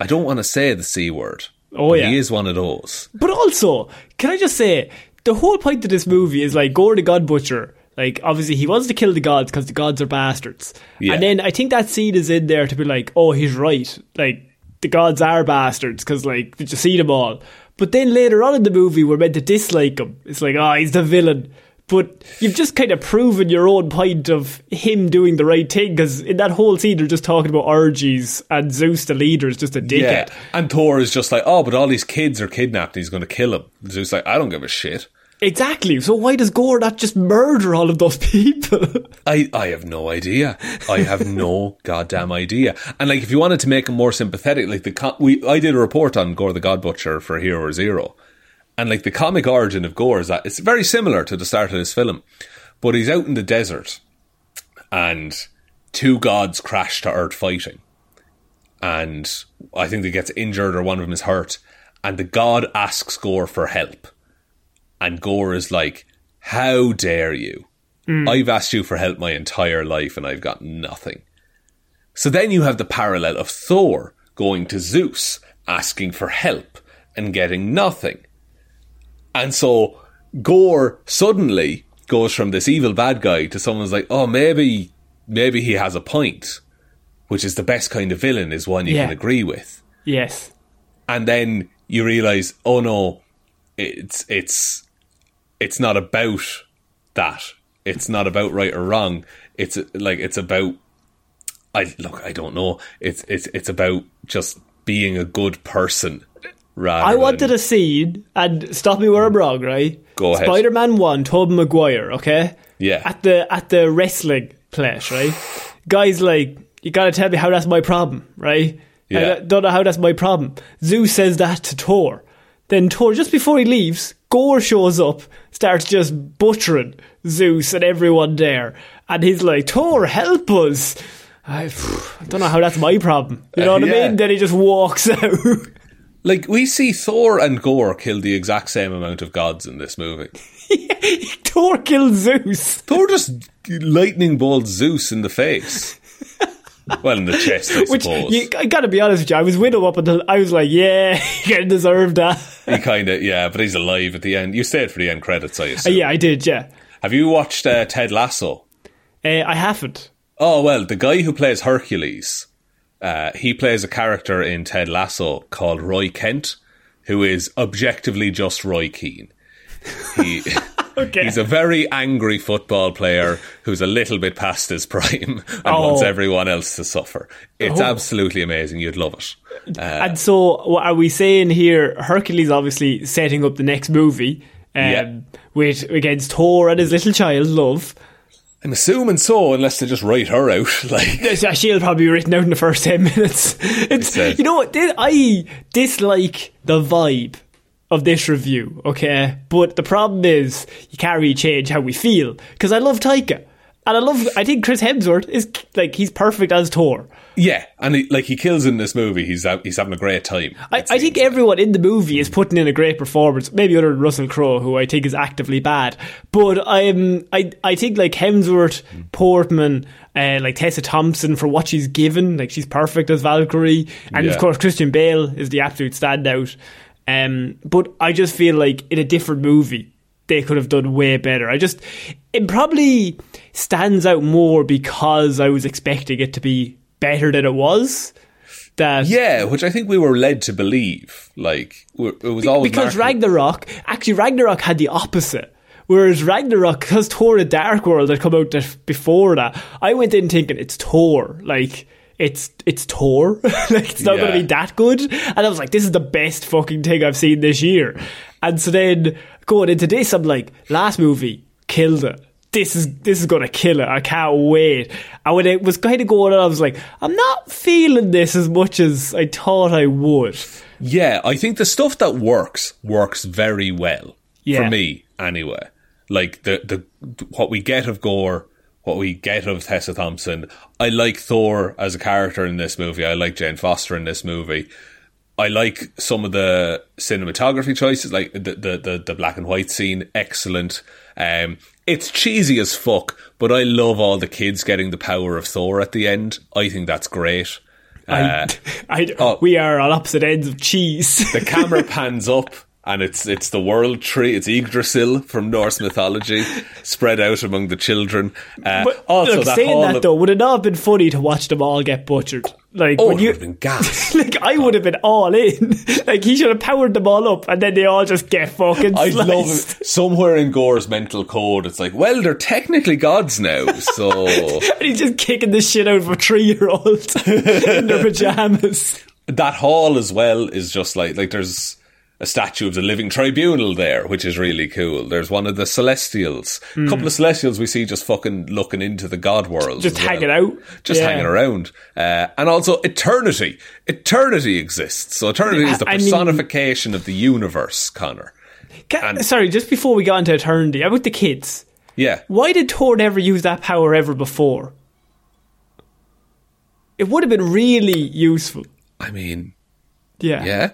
I don't want to say the c word. Oh, yeah. he is one of those. But also, can I just say, the whole point of this movie is like Gorr the God Butcher. Like, obviously, he wants to kill the gods because the gods are bastards. Yeah. And then I think that scene is in there to be like, oh, he's right. Like, the gods are bastards because, like, did you see them all? But then later on in the movie, we're meant to dislike him. It's like, oh, he's the villain. But you've just kind of proven your own point of him doing the right thing because in that whole scene, they're just talking about orgies and Zeus, the leader, is just a dickhead. Yeah, and Thor is just like, oh, but all these kids are kidnapped. and He's going to kill them. Zeus like, I don't give a shit. Exactly. So why does Gorr not just murder all of those (laughs) people? I, I have no idea. I have no goddamn idea. And like, if you wanted to make him more sympathetic, like the we, I did a report on Gorr the God Butcher for Hero Zero, and like the comic origin of Gorr is that it's very similar to the start of this film, but he's out in the desert, and two gods crash to Earth fighting, and I think he gets injured or one of them is hurt, and the god asks Gorr for help, and Gorr is like, "How dare you?" Hmm. I've asked you for help my entire life and I've got nothing. So then you have the parallel of Thor going to Zeus asking for help and getting nothing. And so Gorr suddenly goes from this evil bad guy to someone's like, oh, maybe, maybe he has a point, which is the best kind of villain is one you Yeah. can agree with. yes. And then you realize, oh no, it's, it's, it's not about that. It's not about right or wrong. It's like, it's about I look. I don't know. It's it's it's about just being a good person. Rather, I wanted a scene, and stop me where I'm wrong, right? Go ahead. Spider Man 1, Tobey Maguire, okay? Yeah. At the at the wrestling place, right? Guy's like, you gotta tell me how that's my problem, right? Yeah. I don't know how that's my problem. Zeus says that to Thor. Then Thor, just before he leaves, Gorr shows up, starts just butchering Zeus and everyone there. And he's like, Thor, help us. I, I don't know how that's my problem. You know Uh, what I yeah. mean? Then he just walks (laughs) out. like we see Thor and Gorr kill the exact same amount of gods in this movie. (laughs) Thor kills Zeus. Thor just lightning bolts Zeus in the face. (laughs) (laughs) well, in the chest, I Which suppose. you, I gotta be honest with you, I was with him up until I was like, yeah, (laughs) he kind of deserved that. he kind of yeah, but he's alive at the end. You stayed for the end credits, I Uh, assume. yeah, I did. Yeah, Have you watched uh, Ted Lasso? uh, I haven't. Oh well, the guy who plays Hercules, uh, he plays a character in Ted Lasso called Roy Kent, who is objectively just Roy Keane. He (laughs) Okay. He's a very angry football player who's a little bit past his prime (laughs) and wants Oh. everyone else to suffer. It's Oh. absolutely amazing. You'd love it. and so, what are we saying here? Hercules obviously setting up the next movie um, Yeah. with against Thor and his little child, Love. I'm assuming so, unless they just write her out. (laughs) Like, uh, She'll probably be written out in the first 10 minutes. It's, said. you know what? I dislike the vibe of this review, okay? But the problem is, you can't really change how we feel. Because I love Taika. And I love, I think Chris Hemsworth is, like, he's perfect as Thor. yeah, and he, like he kills in this movie. He's out, he's having a great time. I, I think everyone in the movie is putting in a great performance. Maybe other than Russell Crowe, who I think is actively bad. But I'm, I, I think like Hemsworth, Portman, uh, like Tessa Thompson for what she's given, like she's perfect as Valkyrie, and Yeah. of course Christian Bale is the absolute standout. Um, but I just feel like in a different movie, they could have done way better. I just, it probably stands out more because I was expecting it to be better than it was. That Yeah, which I think we were led to believe. Like it was always because Ragnarok actually Ragnarok had the opposite. Whereas Ragnarok, because Thor: The Dark World had come out before that, I went in thinking it's Thor, like it's it's Thor, (laughs) like it's not going to be that good. And I was like, this is the best fucking thing I've seen this year. And so then going into this, I'm like, last movie killed it. This is this is gonna kill it. I can't wait. And when it was kind of going on, I was like, I'm not feeling this as much as I thought I would. Yeah, I think the stuff that works works very well Yeah. for me anyway. Like the the what we get of Gorr, what we get of Tessa Thompson. I like Thor as a character in this movie. I like Jane Foster in this movie. I like some of the cinematography choices, like the the the, the black and white scene, excellent. Um, it's cheesy as fuck, but I love all the kids getting the power of Thor at the end. I think that's great. Uh, I, (laughs) I, oh. we are on opposite ends of cheese. the camera (laughs) pans up and it's it's the world tree it's Yggdrasil from Norse mythology spread out among the children uh, But also look, that saying that of- though, would it not have been funny to watch them all get butchered? Like oh when you, would have been gas (laughs) like I would have been all in. (laughs) like he should have powered them all up, and then they all just get fucking I sliced. love it. Somewhere in Gorr's mental code, it's like, well, they're technically gods now, so (laughs) And he's just kicking the shit out of a three-year-old in their pajamas. that hall as well is just like like there's a statue of the living tribunal there, which is really cool. There's one of the celestials, a couple of celestials we see just fucking looking into the god world, Hmm. Just as well. hanging out. just Yeah. hanging around, uh, and also eternity. Eternity exists, so eternity is the I mean- personification of the universe, Conor. Ca- And- Sorry, just before we got into eternity, about the kids. Yeah, Why did Thor never use that power ever before? It would have been really useful. I mean, Yeah. yeah,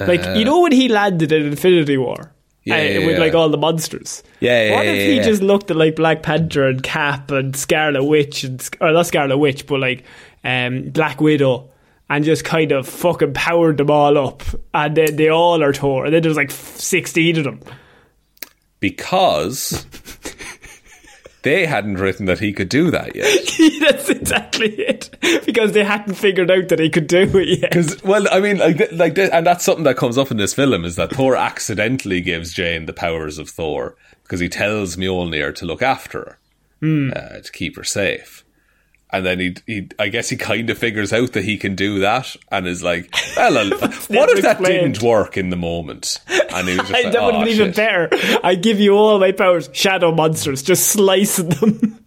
Like you know when he landed in Infinity War, Yeah, uh, yeah, with yeah. like all the monsters. Yeah, yeah, What if he just looked at like Black Panther and Cap and Scarlet Witch and or not Scarlet Witch, but like um, Black Widow, and just kind of fucking powered them all up, and then they all are Thor, and then there's like sixteen of them. because they hadn't written that he could do that yet. (laughs) That's exactly it, because they hadn't figured out that he could do it yet. Because, well, I mean, like, like, and that's something that comes up in this film is that Thor accidentally gives Jane the powers of Thor because he tells Mjolnir to look after her, Hmm. uh, to keep her safe. And then he, he, I guess he kind of figures out that he can do that and is like, well, (laughs) what if that explained. didn't work in the moment? And he was (laughs) like, that would "Oh, have been even shit." better. I give you all my powers, shadow monsters, just slicing them. (laughs)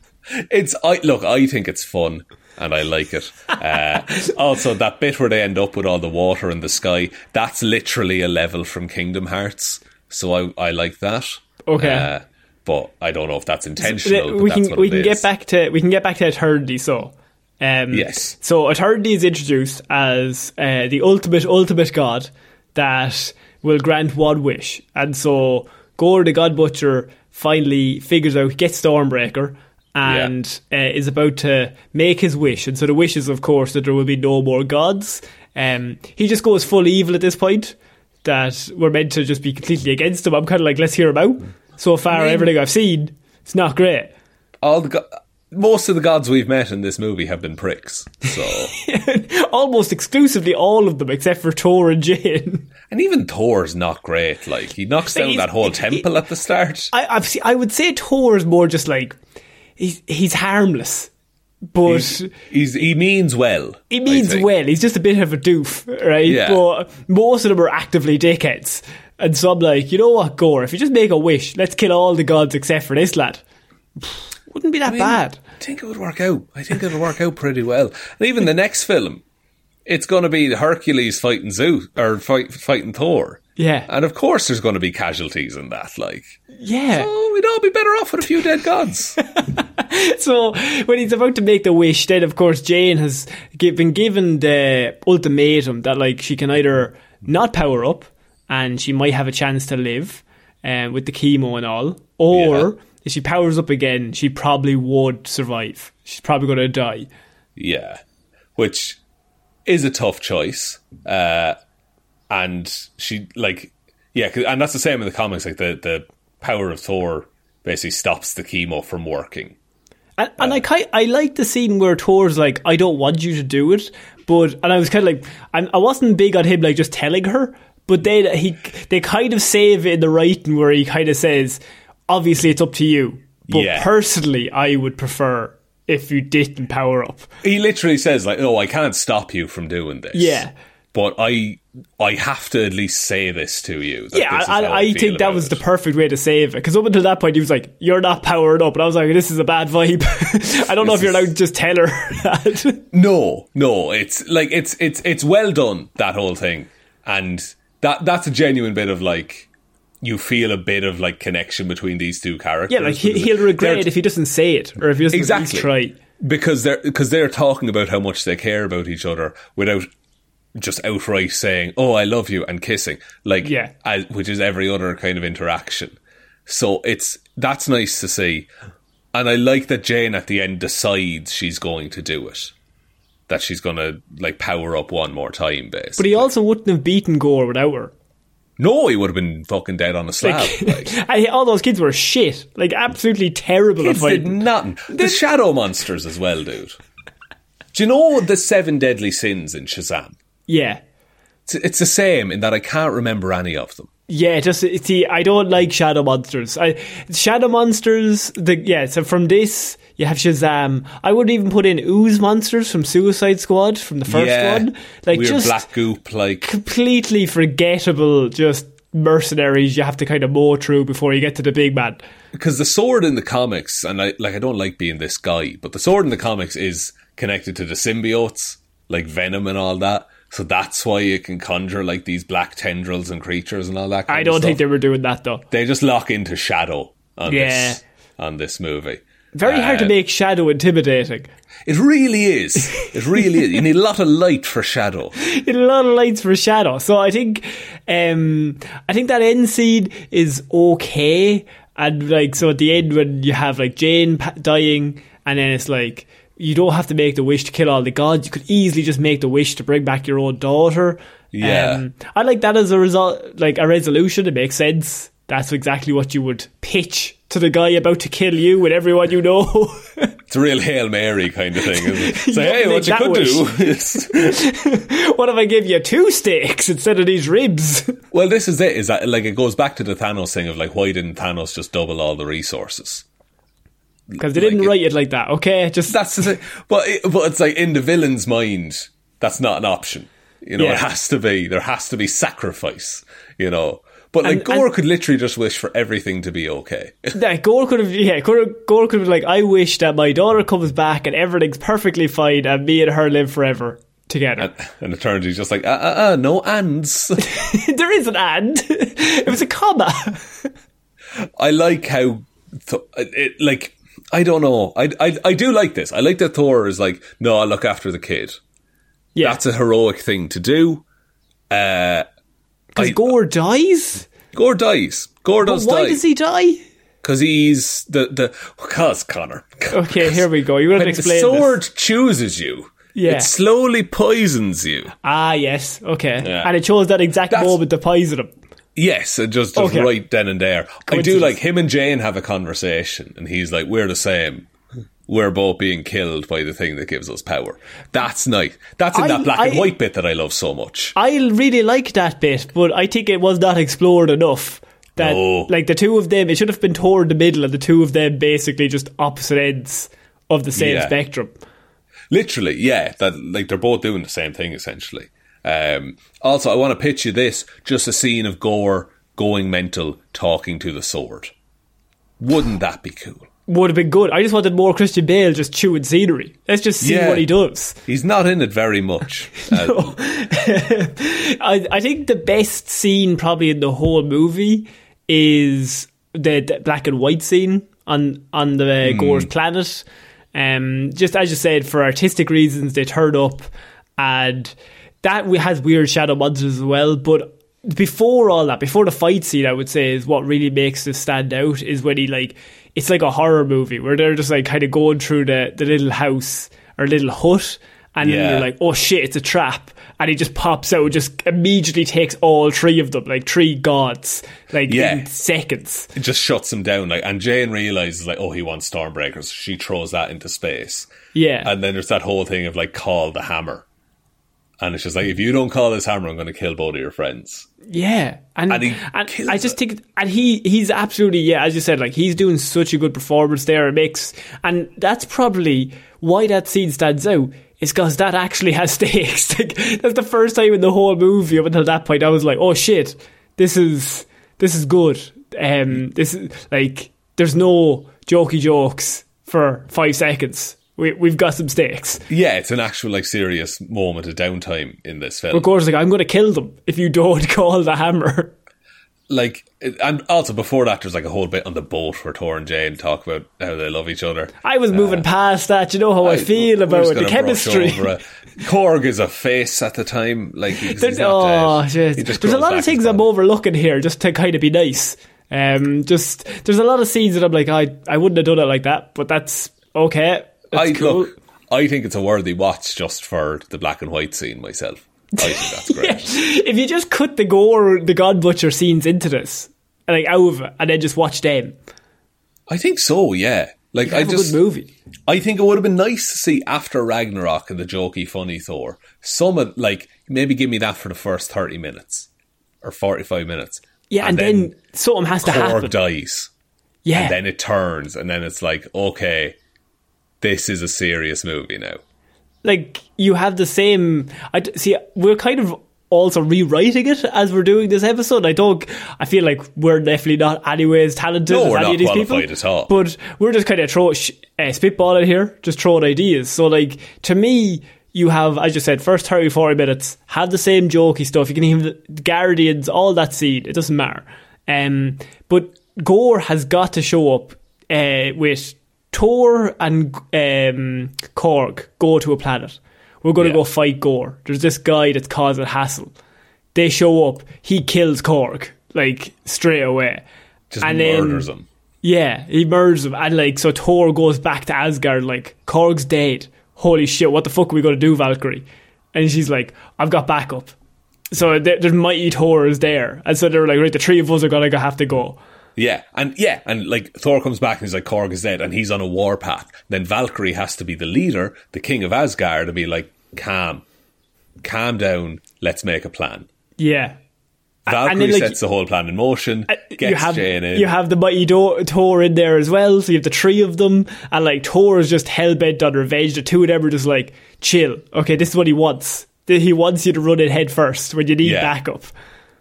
It's I look. I think it's fun, and I like it. Uh, also, that bit where they end up with all the water in the sky. That's literally a level from Kingdom Hearts. So I I like that. Okay. Uh, but I don't know if that's intentional. but we that's can we can get back to we can get back to eternity. So, um, Yes. So eternity is introduced as uh, the ultimate ultimate god that will grant one wish, and so Gorr the God Butcher finally figures out gets Stormbreaker. And uh, is about to make his wish, and so the wish is, of course, that there will be no more gods. Um, he just goes full evil at this point. That we're meant to just be completely against him. I'm kind of like, let's hear him out. So far, mean- everything I've seen, it's not great. all the go- most of the gods we've met in this movie have been pricks. So, (laughs) Almost exclusively all of them, except for Thor and Jane. and even Thor's not great. Like he knocks down that whole he- temple at the start. I I would say Thor is more just like he's he's harmless, but He's, he's he means well. he means well. He's just a bit of a doof, right? Yeah. But most of them are actively dickheads. And so I'm like, you know what, Gorr? If you just make a wish, let's kill all the gods except for this lad. Wouldn't be that I mean, bad. I think it would work out. I think it would work out pretty well. And even the next film, it's going to be Hercules fighting Zeus or fight, fighting Thor. Yeah. And of course, there's going to be casualties in that. Like, Yeah. oh, we'd all be better off with a few dead gods. (laughs) So when he's about to make the wish, then of course Jane has been given the ultimatum that like she can either not power up and she might have a chance to live, um, with the chemo and all, or Yeah. if she powers up again, she probably would survive. She's probably going to die. yeah, which is a tough choice. Uh, and she like, yeah, 'cause- and that's the same in the comics. Like the the power of Thor basically stops the chemo from working. And, and I uh, ki I like the scene where Thor's like, I don't want you to do it, but and I was kind of like, I'm, I wasn't big on him like just telling her, but they he they kind of save it in the writing where he kind of says, obviously it's up to you, but Yeah. personally I would prefer if you didn't power up. He literally says like, "Oh, I can't stop you from doing this." Yeah. but I I have to at least say this to you. that Yeah, I, I, think that was the perfect way to save it because up until that point he was like, "You're not powered up," and I was like, "This is a bad vibe." (laughs) I don't know if you're allowed to just tell her (laughs) that. No, no, it's like it's it's it's well done that whole thing, and that that's a genuine bit of like you feel a bit of like connection between these two characters. Yeah, like he, he'll regret it if he doesn't say it or if he doesn't exactly try. because they're because they're talking about how much they care about each other without just outright saying "Oh, I love you" and kissing, like Yeah. as, which is every other kind of interaction. So it's that's nice to see, and I like that Jane at the end decides she's going to do it. That she's going to like power up one more time, basically. But he also wouldn't have beaten Gorr without her. no, he would have been fucking dead on a slab. (laughs) Like, Like, all those kids were shit, like absolutely terrible at kids did fighting. nothing. The shadow monsters as well, dude. Do you know the seven deadly sins in Shazam? Yeah, It's, it's the same in that I can't remember any of them. yeah. Just see, I don't like shadow monsters. I shadow monsters. The yeah. So from this, you have Shazam. I would even put in ooze monsters from Suicide Squad from the first yeah, one. Like weird just black goop, like completely forgettable. Just mercenaries you have to kind of mow through before you get to the big man. because the sword in the comics, and I like I don't like being this guy, but the sword in the comics is connected to the symbiotes, like Venom and all that. So that's why you can conjure like these black tendrils and creatures and all that. Kind I don't think they were doing that though. they just lock into shadow on Yeah. this on this movie. Very hard to Uh, make shadow intimidating. It really is. (laughs) It really is. You need a lot of light for shadow. (laughs) in a lot of lights for shadow. So I think, um, I think that end scene is okay. And like, so at the end when you have like Jane dying, and then it's like you don't have to make the wish to kill all the gods. You could easily just make the wish to bring back your own daughter. Yeah. um, I like that as a result, like a resolution. It makes sense. That's exactly what you would pitch to the guy about to kill you with everyone you know. (laughs) It's a real Hail Mary kind of thing, isn't it? So, (laughs) You hey, what you could wish. do (laughs) is. what if I give you two steaks instead of these ribs? well, this is it, is that, like, it goes back to the Thanos thing of, like, why didn't Thanos just double all the resources? Because they Like didn't it- write it like that. Okay, (laughs) just That's the thing. But, it, but it's like, in the villain's mind, that's not an option. You know, Yeah. it has to be, there has to be sacrifice, you know. But, like, And- Gorr and- could literally just wish for everything to be okay. (laughs) that Gorr could have. Yeah, Gorr, Gorr could have been like, I wish that my daughter comes back and everything's perfectly fine and me and her live forever together. and turns he's just like, uh, uh, uh, no ands. (laughs) there is an and. it was a comma. I like how, th- it, like, I don't know. I, I, I do like this. I like that Thor is like, no, I'll look after the kid. Yeah, That's a heroic thing to do. Uh, I- Gorr dies. Gorr dies. Gorr But does why die does he die? because he's the the because Conor. Okay, here we go. You're going to When the sword this. chooses you, Yeah. it slowly poisons you. Ah, yes. Okay, Yeah. and it chose that exact That's- moment to poison him. Yes, uh, just, just Okay. right then and there. I do like him and Jane have a conversation, and he's like, "We're the same. we're both being killed by the thing that gives us power. That's nice. That's in I- that black I- and white bit that I love so much. I really like that bit, but I think it was not explored enough. That No. like the two of them, it should have been toward the middle, and the two of them basically just opposite ends of the same Yeah. spectrum. Literally, yeah. That like they're both doing the same thing essentially. Um, also, I want to pitch you this: just a scene of Gorr going mental, talking to the sword. Wouldn't that be cool? Would have been good. I just wanted more Christian Bale just chewing scenery. Let's just see Yeah. what he does. He's not in it very much. (laughs) Uh, (laughs) I, I think the best scene probably in the whole movie is the, the black and white scene on on the Gorr's planet. Um, just as you said, for artistic reasons, they turn up, and that we- has weird shadow monsters as well. But before all that, before the fight scene, I would say is what really makes this stand out is when he like it's like a horror movie where they're just like kind of going through the the little house or little hut, and then Yeah. they're like, oh shit, it's a trap. And he just pops out, just immediately takes all three of them, like three gods, like Yeah. in seconds. it just shuts him down. Like, and Jane realizes like, oh, he wants Stormbreakers. She throws that into space, Yeah. and then there's that whole thing of like, call the hammer. And it's just like, if you don't call this hammer, I'm going to kill both of your friends. yeah. And, And and I just think, and he, he's absolutely, yeah, as you said, like he's doing such a good performance there. It makes, and that's probably why that scene stands out. Is because that actually has (laughs) stakes. like, that's the first time in the whole movie up until that point I was like, oh shit, this is this is good. Um, this is like there's no jokey jokes for five seconds. We we've got some stakes. Yeah, it's an actual like serious moment of downtime in this film. Of course, like I'm going to kill them if you don't (laughs) call the hammer. like and also before that there's like a whole bit on the boat where Thor and Jane talk about how they love each other. I was moving past that. You know how I, feel about it, the chemistry. Korg is a face at the time. Like he's, There's, oh, There's a lot of things I'm overlooking here just to kind of be nice. Um, just there's a lot of scenes that I'm like, I I wouldn't have done it like that, but that's okay. I cool. look. I think it's a worthy watch just for the black and white scene myself. I think that's (laughs) great. if you just cut the Gorr, the God Butcher scenes into this, like out of it, and then just watch them, I think so. Yeah. Like I just good movie. I think it would have been nice to see after Ragnarok and the jokey, funny Thor, some of, like maybe give me that for the first thirty minutes or forty-five minutes. Yeah, and, then, something has to Korg happen. dies, yeah, and then it turns, and then it's like, okay, this is a serious movie now. like you have the same. I see. We're kind of also rewriting it as we're doing this episode. I don't. I feel like we're definitely not anyways talented No, as any not of these qualified people. at all. But we're just kind of throw sh- uh, spitballing here, just throwing ideas. So like to me. You have, as you said, first 30, 40 minutes, have the same jokey stuff. You can even the Guardians, all that scene. It doesn't matter. Um, but Gorr has got to show up uh, with Thor and um, Korg go to a planet. We're going to Yeah. go fight Gorr. There's this guy that's causing hassle. They show up. He kills Korg like straight away. Just And then- murders him. Yeah, he murders him, and like so Thor goes back to Asgard. Like Korg's dead. Holy shit! What the fuck are we going to do, Valkyrie? And she's like, I've got backup. So there- there's mighty Thor is there, and so they're like, right, the three of us are gonna have to go. Yeah, and yeah, and like Thor comes back and he's like, Korg is dead, and he's on a warpath. Then Valkyrie has to be the leader, the king of Asgard, and be like, calm, calm down, let's make a plan. Yeah, Valkyrie then, like, sets the whole plan in motion, uh, gets you have Jane in. you have the mighty Do- Thor in there as well. So you have the three of them, and like Thor is just hell bent on revenge. The two of them are just like, chill. Okay, this is what he wants. He wants you to run it head first when you need Yeah. backup.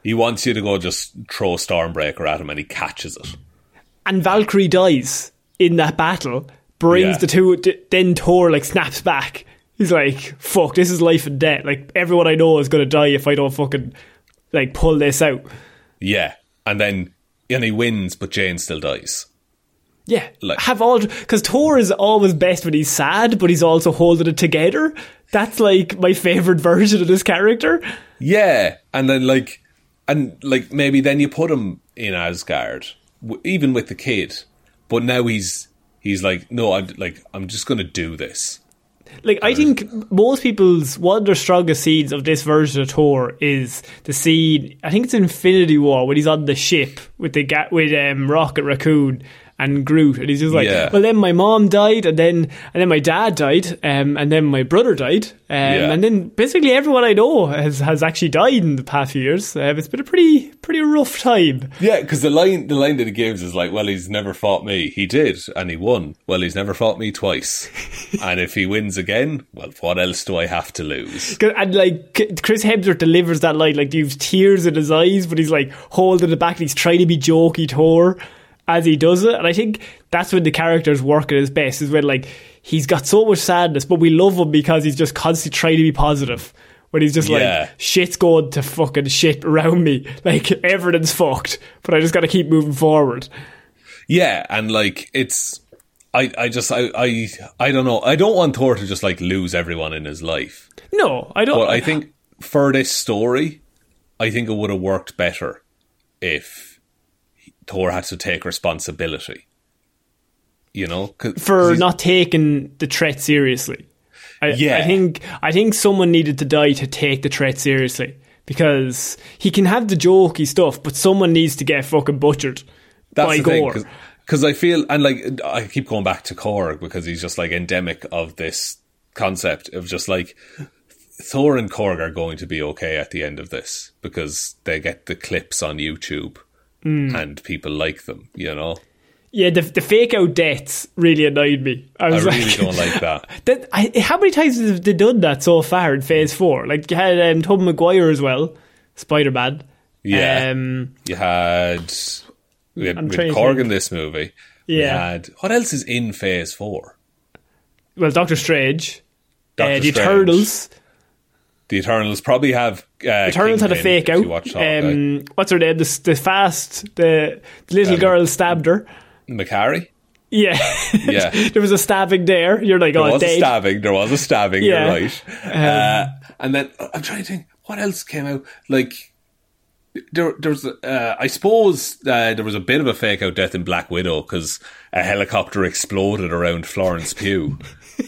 He wants you to go just throw Stormbreaker at him, and he catches it. and Valkyrie dies in that battle, brings Yeah. the two. Then Thor like snaps back. He's like, "Fuck, this is life and death. Like everyone I know is gonna die if I don't fucking like pull this out." Yeah, and then and he wins, but Jane still dies. Yeah, Like- have all because Thor is always best when he's sad, but he's also holding it together. That's like my favorite (laughs) version of this character. Yeah, and then like, and like maybe then you put him in Asgard, w- even with the kid, but now he's he's like, no, I'm like, I'm just gonna do this. Like I think most people's one of their strongest scenes of this version of Thor is the scene. I think it's Infinity War when he's on the ship with the ga- with um, Rocket Raccoon, and Groot, and he's just like, Yeah. well, then my mom died, and then and then my dad died, um, and then my brother died, um, Yeah. and then basically everyone I know has has actually died in the past few years. Um, it's been a pretty pretty rough time. Yeah, because the line the line that he gives is like, "Well, he's never fought me. He did, and he won. Well, he's never fought me twice. (laughs) and if he wins again, well, what else do I have to lose? And like Chris Hemsworth delivers that line, like you've tears in his eyes, but he's like holding it back and he's trying to be jokey Thor as he does it. And I think that's when the characters work at his best, is when like he's got so much sadness, but we love him because he's just constantly trying to be positive. When he's just Yeah. like, shit's going to fucking shit around me. (laughs) Like, everything's fucked. But I just gotta keep moving forward. Yeah, and like it's, I, I just, I, I, I don't know. I don't want Thor to just like lose everyone in his life. No, I don't. But I think for this story, I think it would have worked better if Thor had to take responsibility. You know, for not taking the threat seriously. I, Yeah. I think I think someone needed to die to take the threat seriously because he can have the jokey stuff, but someone needs to get fucking butchered by the gore. because I feel and like I keep going back to Korg because he's just like endemic of this concept of just like Thor and Korg are going to be okay at the end of this because they get the clips on YouTube Hmm. and people like them, you know. yeah, the, the fake out deaths really annoyed me. I I really like, don't like that. (laughs) that, I, how many times have they done that so far in Phase Four? Like you had um, Tobey Maguire as well, Spider Man. Yeah. Um, You had we had, we had Korg in this movie. We Yeah. had what else is in Phase Four? well, Doctor Strange, Doctor uh, the Strange. Eternals. The Eternals probably have. Uh, Eternals had a fake out. Um, what's her name? The, the fast, the, the little Um, girl stabbed her. Makkari. Yeah, Yeah. (laughs) there was a stabbing there. You're like, There oh, there was a stabbing. There was a stabbing. Yeah. You're right. uh, and then uh, I'm trying to think what else came out. Like there, there was. Uh, I suppose uh, there was a bit of a fake out death in Black Widow because a helicopter exploded around Florence Pugh,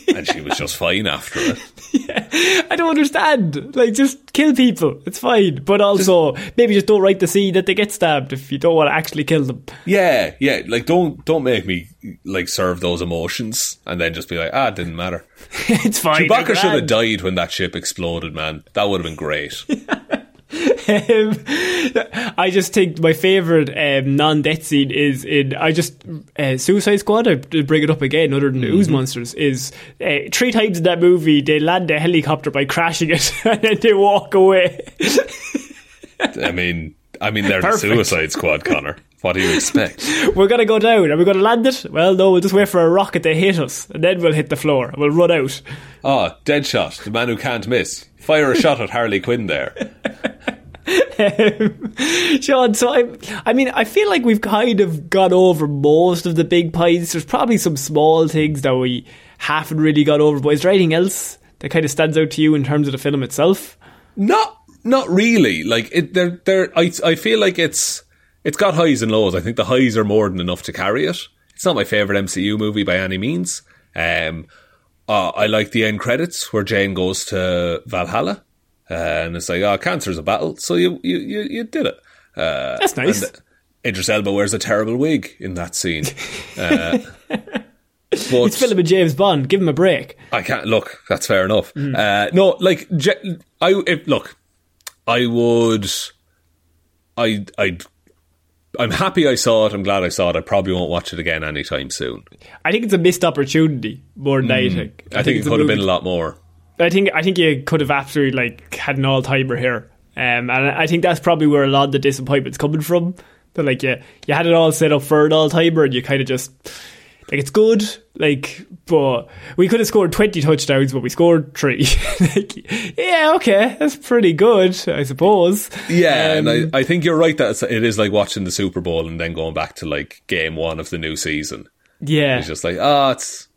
and she was just fine after it. (laughs) Yeah. I don't understand. Like, just kill people. It's fine. But also, maybe just don't write the scene that they get stabbed if you don't want to actually kill them. Yeah, yeah. Like don't don't make me like serve those emotions and then just be like, ah, it didn't matter. (laughs) it's fine. Chewbacca should have died when that ship exploded, man. That would have been great. (laughs) Um, (laughs) I just think my favourite um, non-death scene is in I just uh, Suicide Squad. I to bring it up again, other than the ooze monsters, is uh, three times in that movie they land a helicopter by crashing it (laughs) and then they walk away. (laughs) I mean, I mean, they're Perfect. the Suicide Squad, Conor. What do you expect? (laughs) We're gonna go down. Are we gonna land it? Well, no. We'll just wait for a rocket to hit us, and then we'll hit the floor. We'll run out. Oh, Deadshot, the man who can't miss. Fire a shot at Harley Quinn there. (laughs) Um, Shaun, so I, I mean, I feel like we've kind of gone over most of the big points. There's probably some small things that we haven't really got over. But is there anything else that kind of stands out to you in terms of the film itself? Not, not really. Like it, they're, they're. I, I feel like it's, it's got highs and lows. I think the highs are more than enough to carry it. It's not my favorite MCU movie by any means. Um, uh, I like the end credits where Jane goes to Valhalla, uh, and it's like, oh, cancer's a battle, so you, you, you, you did it. Uh, That's nice. And Idris Elba wears a terrible wig in that scene. Uh, (laughs) but It's filming James Bond. Give him a break. I can't look. That's fair enough. Uh, no, like I if, look. I would. I I. I'm happy I saw it. I'm glad I saw it. I probably won't watch it again anytime soon. I think it's a missed opportunity more than anything. Hmm. I, think, it's it could have been a lot more. I think I think you could have absolutely like had an all timer here, um, and I think that's probably where a lot of the disappointment's coming from. That like you you had it all set up for an all timer, and you kind of just like it's good, like but we could have scored twenty touchdowns, but we scored three. (laughs) like, yeah, okay, that's pretty good, I suppose. Yeah, Um, and I, I think you're right that it's, like watching the Super Bowl and then going back to like game one of the new season. yeah, It's just like, ah, it's.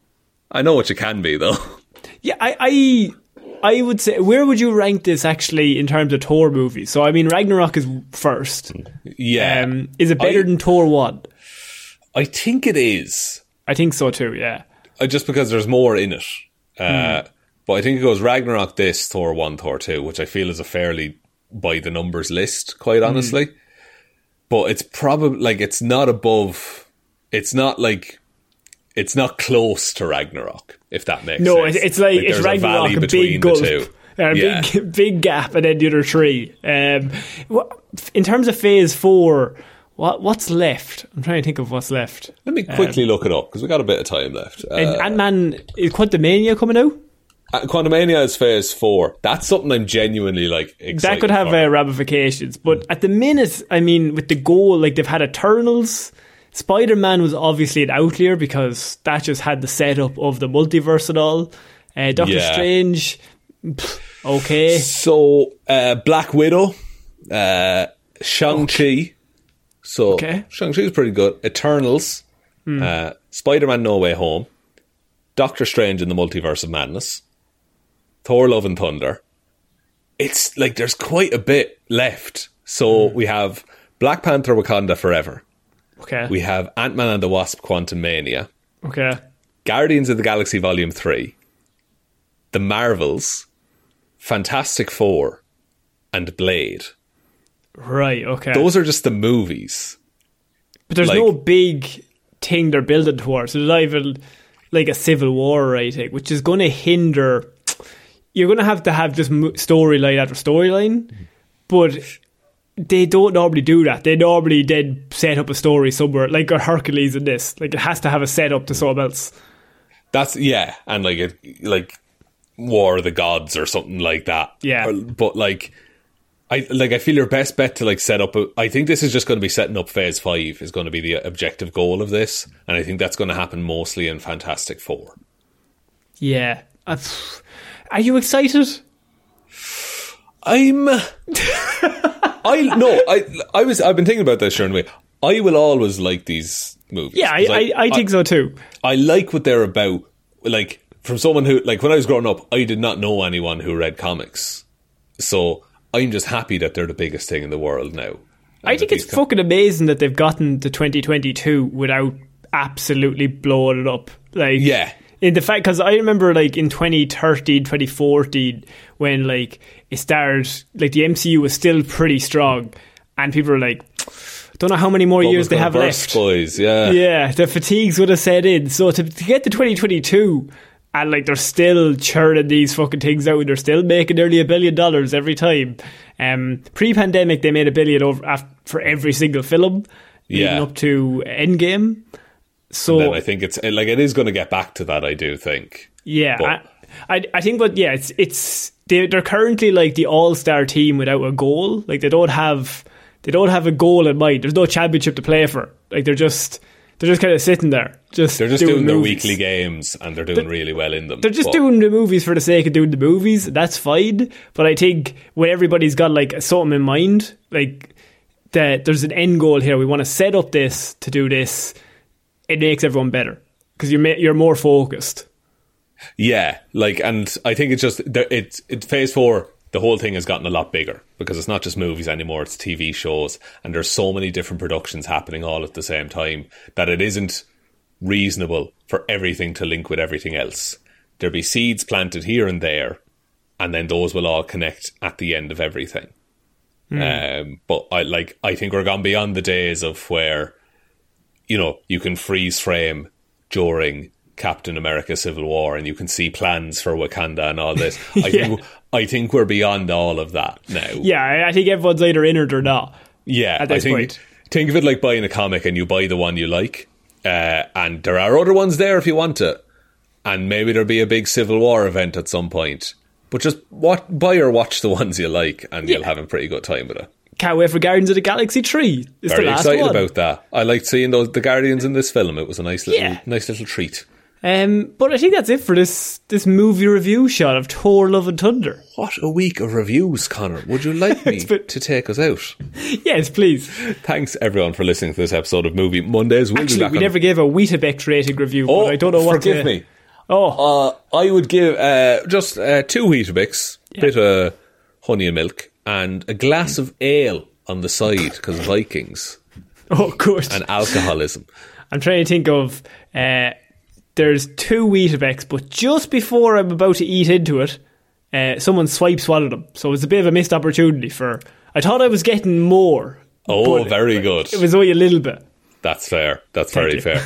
I know what you can be though. (laughs) Yeah, I, I I would say where would you rank this actually in terms of Thor movies? So I mean Ragnarok is first. Yeah, Um, is it better I- than Thor one? I think it is. I think so too. Yeah. uh, just because there's more in it. Uh, But I think it goes Ragnarok, this, Thor 1, Thor 2, which I feel is a fairly by the numbers list, quite honestly. But it's probably, like, it's not above it's not like it's not close to Ragnarok, if that makes No, sense. it's, it's like, it's there's a Ragnarok, valley a, between big gulp, the two. a Yeah. big (laughs) big gap, and then the other three. Um, in terms of Phase Four, what what's left? I'm trying to think of what's left. Let me quickly look it up because we got a bit of time left. And Uh, Ant Man is Quantumania coming out? Uh, Quantumania is phase four. That's something I'm genuinely like that could have uh, ramifications. But at the minute, I mean, with the goal, like they've had Eternals. Spider Man was obviously an outlier because that just had the setup of the multiverse and all. Uh, Doctor Yeah. Strange, pff, okay. So uh, Black Widow, uh, Shang Chi. So Okay. Shang Chi is pretty good. Eternals, uh, Spider Man No Way Home, Doctor Strange in the Multiverse of Madness, Thor: Love and Thunder. It's like there's quite a bit left. So we have Black Panther: Wakanda Forever. Okay. We have Ant Man and the Wasp: Quantumania. okay. Guardians of the Galaxy Volume 3, The Marvels, Fantastic Four, and Blade. Right, okay. Those are just the movies. but there's like- no big thing they're building towards. There's not even like a civil war or anything, which is going to hinder. You're going to have to have just storyline after storyline, but they don't normally do that. They normally then set up a story somewhere, like a Hercules in this. Like it has to have a setup to something else. That's yeah, and like it, like War of the Gods or something like that. Yeah. But like I like I feel your best bet to like set up. A, I think this is just going to be setting up Phase Five is going to be the objective goal of this, and I think that's going to happen mostly in Fantastic Four. Yeah. Uh, pff. Are you excited? I'm. I no. I I was. I've been thinking about this the week. I will always like these movies. Yeah, I, I, I think so too. I like what they're about. Like from someone who, like when I was growing up, I did not know anyone who read comics, so I'm just happy that they're the biggest thing in the world now. I think it's fucking amazing that they've gotten to 2022 without absolutely blowing it up. Like, Yeah. In the fact, because I remember like in 2013, 2014, when like it started, like the MCU was still pretty strong, and people were like, don't know how many more years they have burst, left. boys. Yeah, Yeah, the fatigues would have set in. So to, to get to 2022 and like they're still churning these fucking things out, they're still making nearly a billion dollars every time. Um, pre-pandemic, they made a billion over af- for every single film, leading Yeah. up to Endgame. So Then I think it's like it is going to get back to that. I do think. yeah, But- I, I I think, but yeah, it's it's they they're currently like the all star team without a goal. Like they don't have they don't have a goal in mind. There's no championship to play for. Like they're just they're just kind of sitting there. Just They're just doing, their movies. weekly games and they're doing really well in them. They're just But- doing the movies for the sake of doing the movies. That's fine. But I think when everybody's got like something in mind, like that there's an end goal here. We want to set up this to do this. It makes everyone better because you're you're more focused. Yeah, like, and I think it's just it's it's phase four. The whole thing has gotten a lot bigger because it's not just movies anymore; it's TV shows, and there's so many different productions happening all at the same time that it isn't reasonable for everything to link with everything else. There'll be seeds planted here and there, and then those will all connect at the end of everything. Um, but I like I think we're gone beyond the days of where you know you can freeze frame during Captain America Civil War and you can see plans for Wakanda and all this. (laughs) I think I think we're beyond all of that now. Yeah, I- think everyone's either in it or not. Yeah, At this I think point. think of it like buying a comic and you buy the one you like, uh, and there are other ones there if you want it, and maybe there'll be a big Civil War event at some point. But just what buy or watch the (laughs) ones you like, and you'll have a pretty good time with it. Can't wait for Guardians of the Galaxy three. It's Very the last excited one. about that. I liked seeing those the Guardians in this film. It was a nice little Yeah. nice little treat. Um, but I think that's it for this this movie review shot of Thor: Love and Thunder. What a week of reviews, Conor. Would you like (laughs) me It's been- to take us out? Yes, please. Thanks everyone for listening to this episode of Movie Mondays. We'll Actually, we on- never gave a Weetabix rating review. Oh, but I don't know what. forgive to, me. Oh, Uh, I would give uh, just uh, two Weetabix, bit of honey and milk, and a glass of ale on the side because Vikings (laughs) oh, good. and alcoholism. I'm trying to think of. Uh, there's two Weetabix, but just before I'm about to eat into it, uh, someone swipe swallowed them. So it's a bit of a missed opportunity for. I thought I was getting more. Oh, very good. It was only a little bit. That's fair. That's very fair.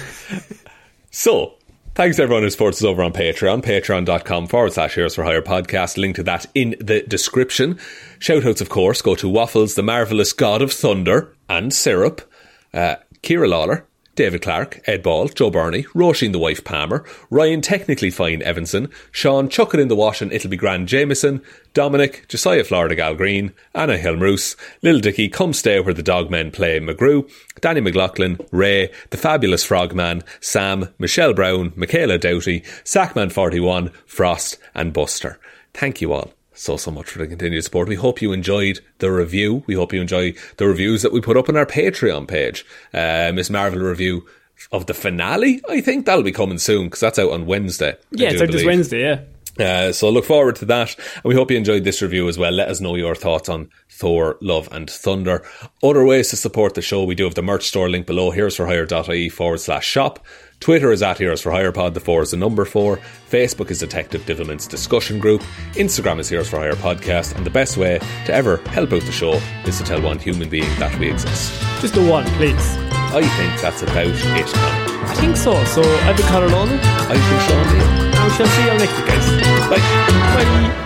(laughs) so, Thanks everyone who supports us over on Patreon, patreon.com forward slash Heroes for Hire podcast. Link to that in the description. Shoutouts, of course, go to Waffles, the marvellous god of thunder and syrup, uh, Ciara Lawler, David Clarke, Ed Ball, Joe Bernie, Róisín the wife Palmer, Ryan technically fine Evanson, Shaun chuck it in the wash and it'll be grand Jamieson, Dominic, Josiah Florida Gal Green, Anna Hjelmroos, Little Dicky, Come Stay Where the Dog Men Play McGrew, Danny McLaughlin, Ray, The Fabulous Frogman, Sam, Michelle Browne, Michaela Doughty, Sackman41, Frost and Buster. Thank you all so so much for the continued support. We hope you enjoyed the review. We hope you enjoy the reviews that we put up on our Patreon page. Uh, Ms. Marvel review of the finale. I think that'll be coming soon because that's out on Wednesday. Yeah, it's out this Wednesday. Yeah. Uh, so look forward to that. And we hope you enjoyed this review as well. Let us know your thoughts on Thor, Love and Thunder. Other ways to support the show, we do have the merch store link below, heroesforhire.ie forward slash shop. Twitter is at Heroes for Hire Pod, the four is the number four. Facebook is Detective Divilment's discussion group. Instagram is Heroes for Hire Podcast. And the best way to ever help out the show is to tell one human being that we exist. Just the one, please. I think that's about it. I think so. So I've been Conor. I've been Shaun Meighan. And we shall see you next week, guys. Bye. Bye.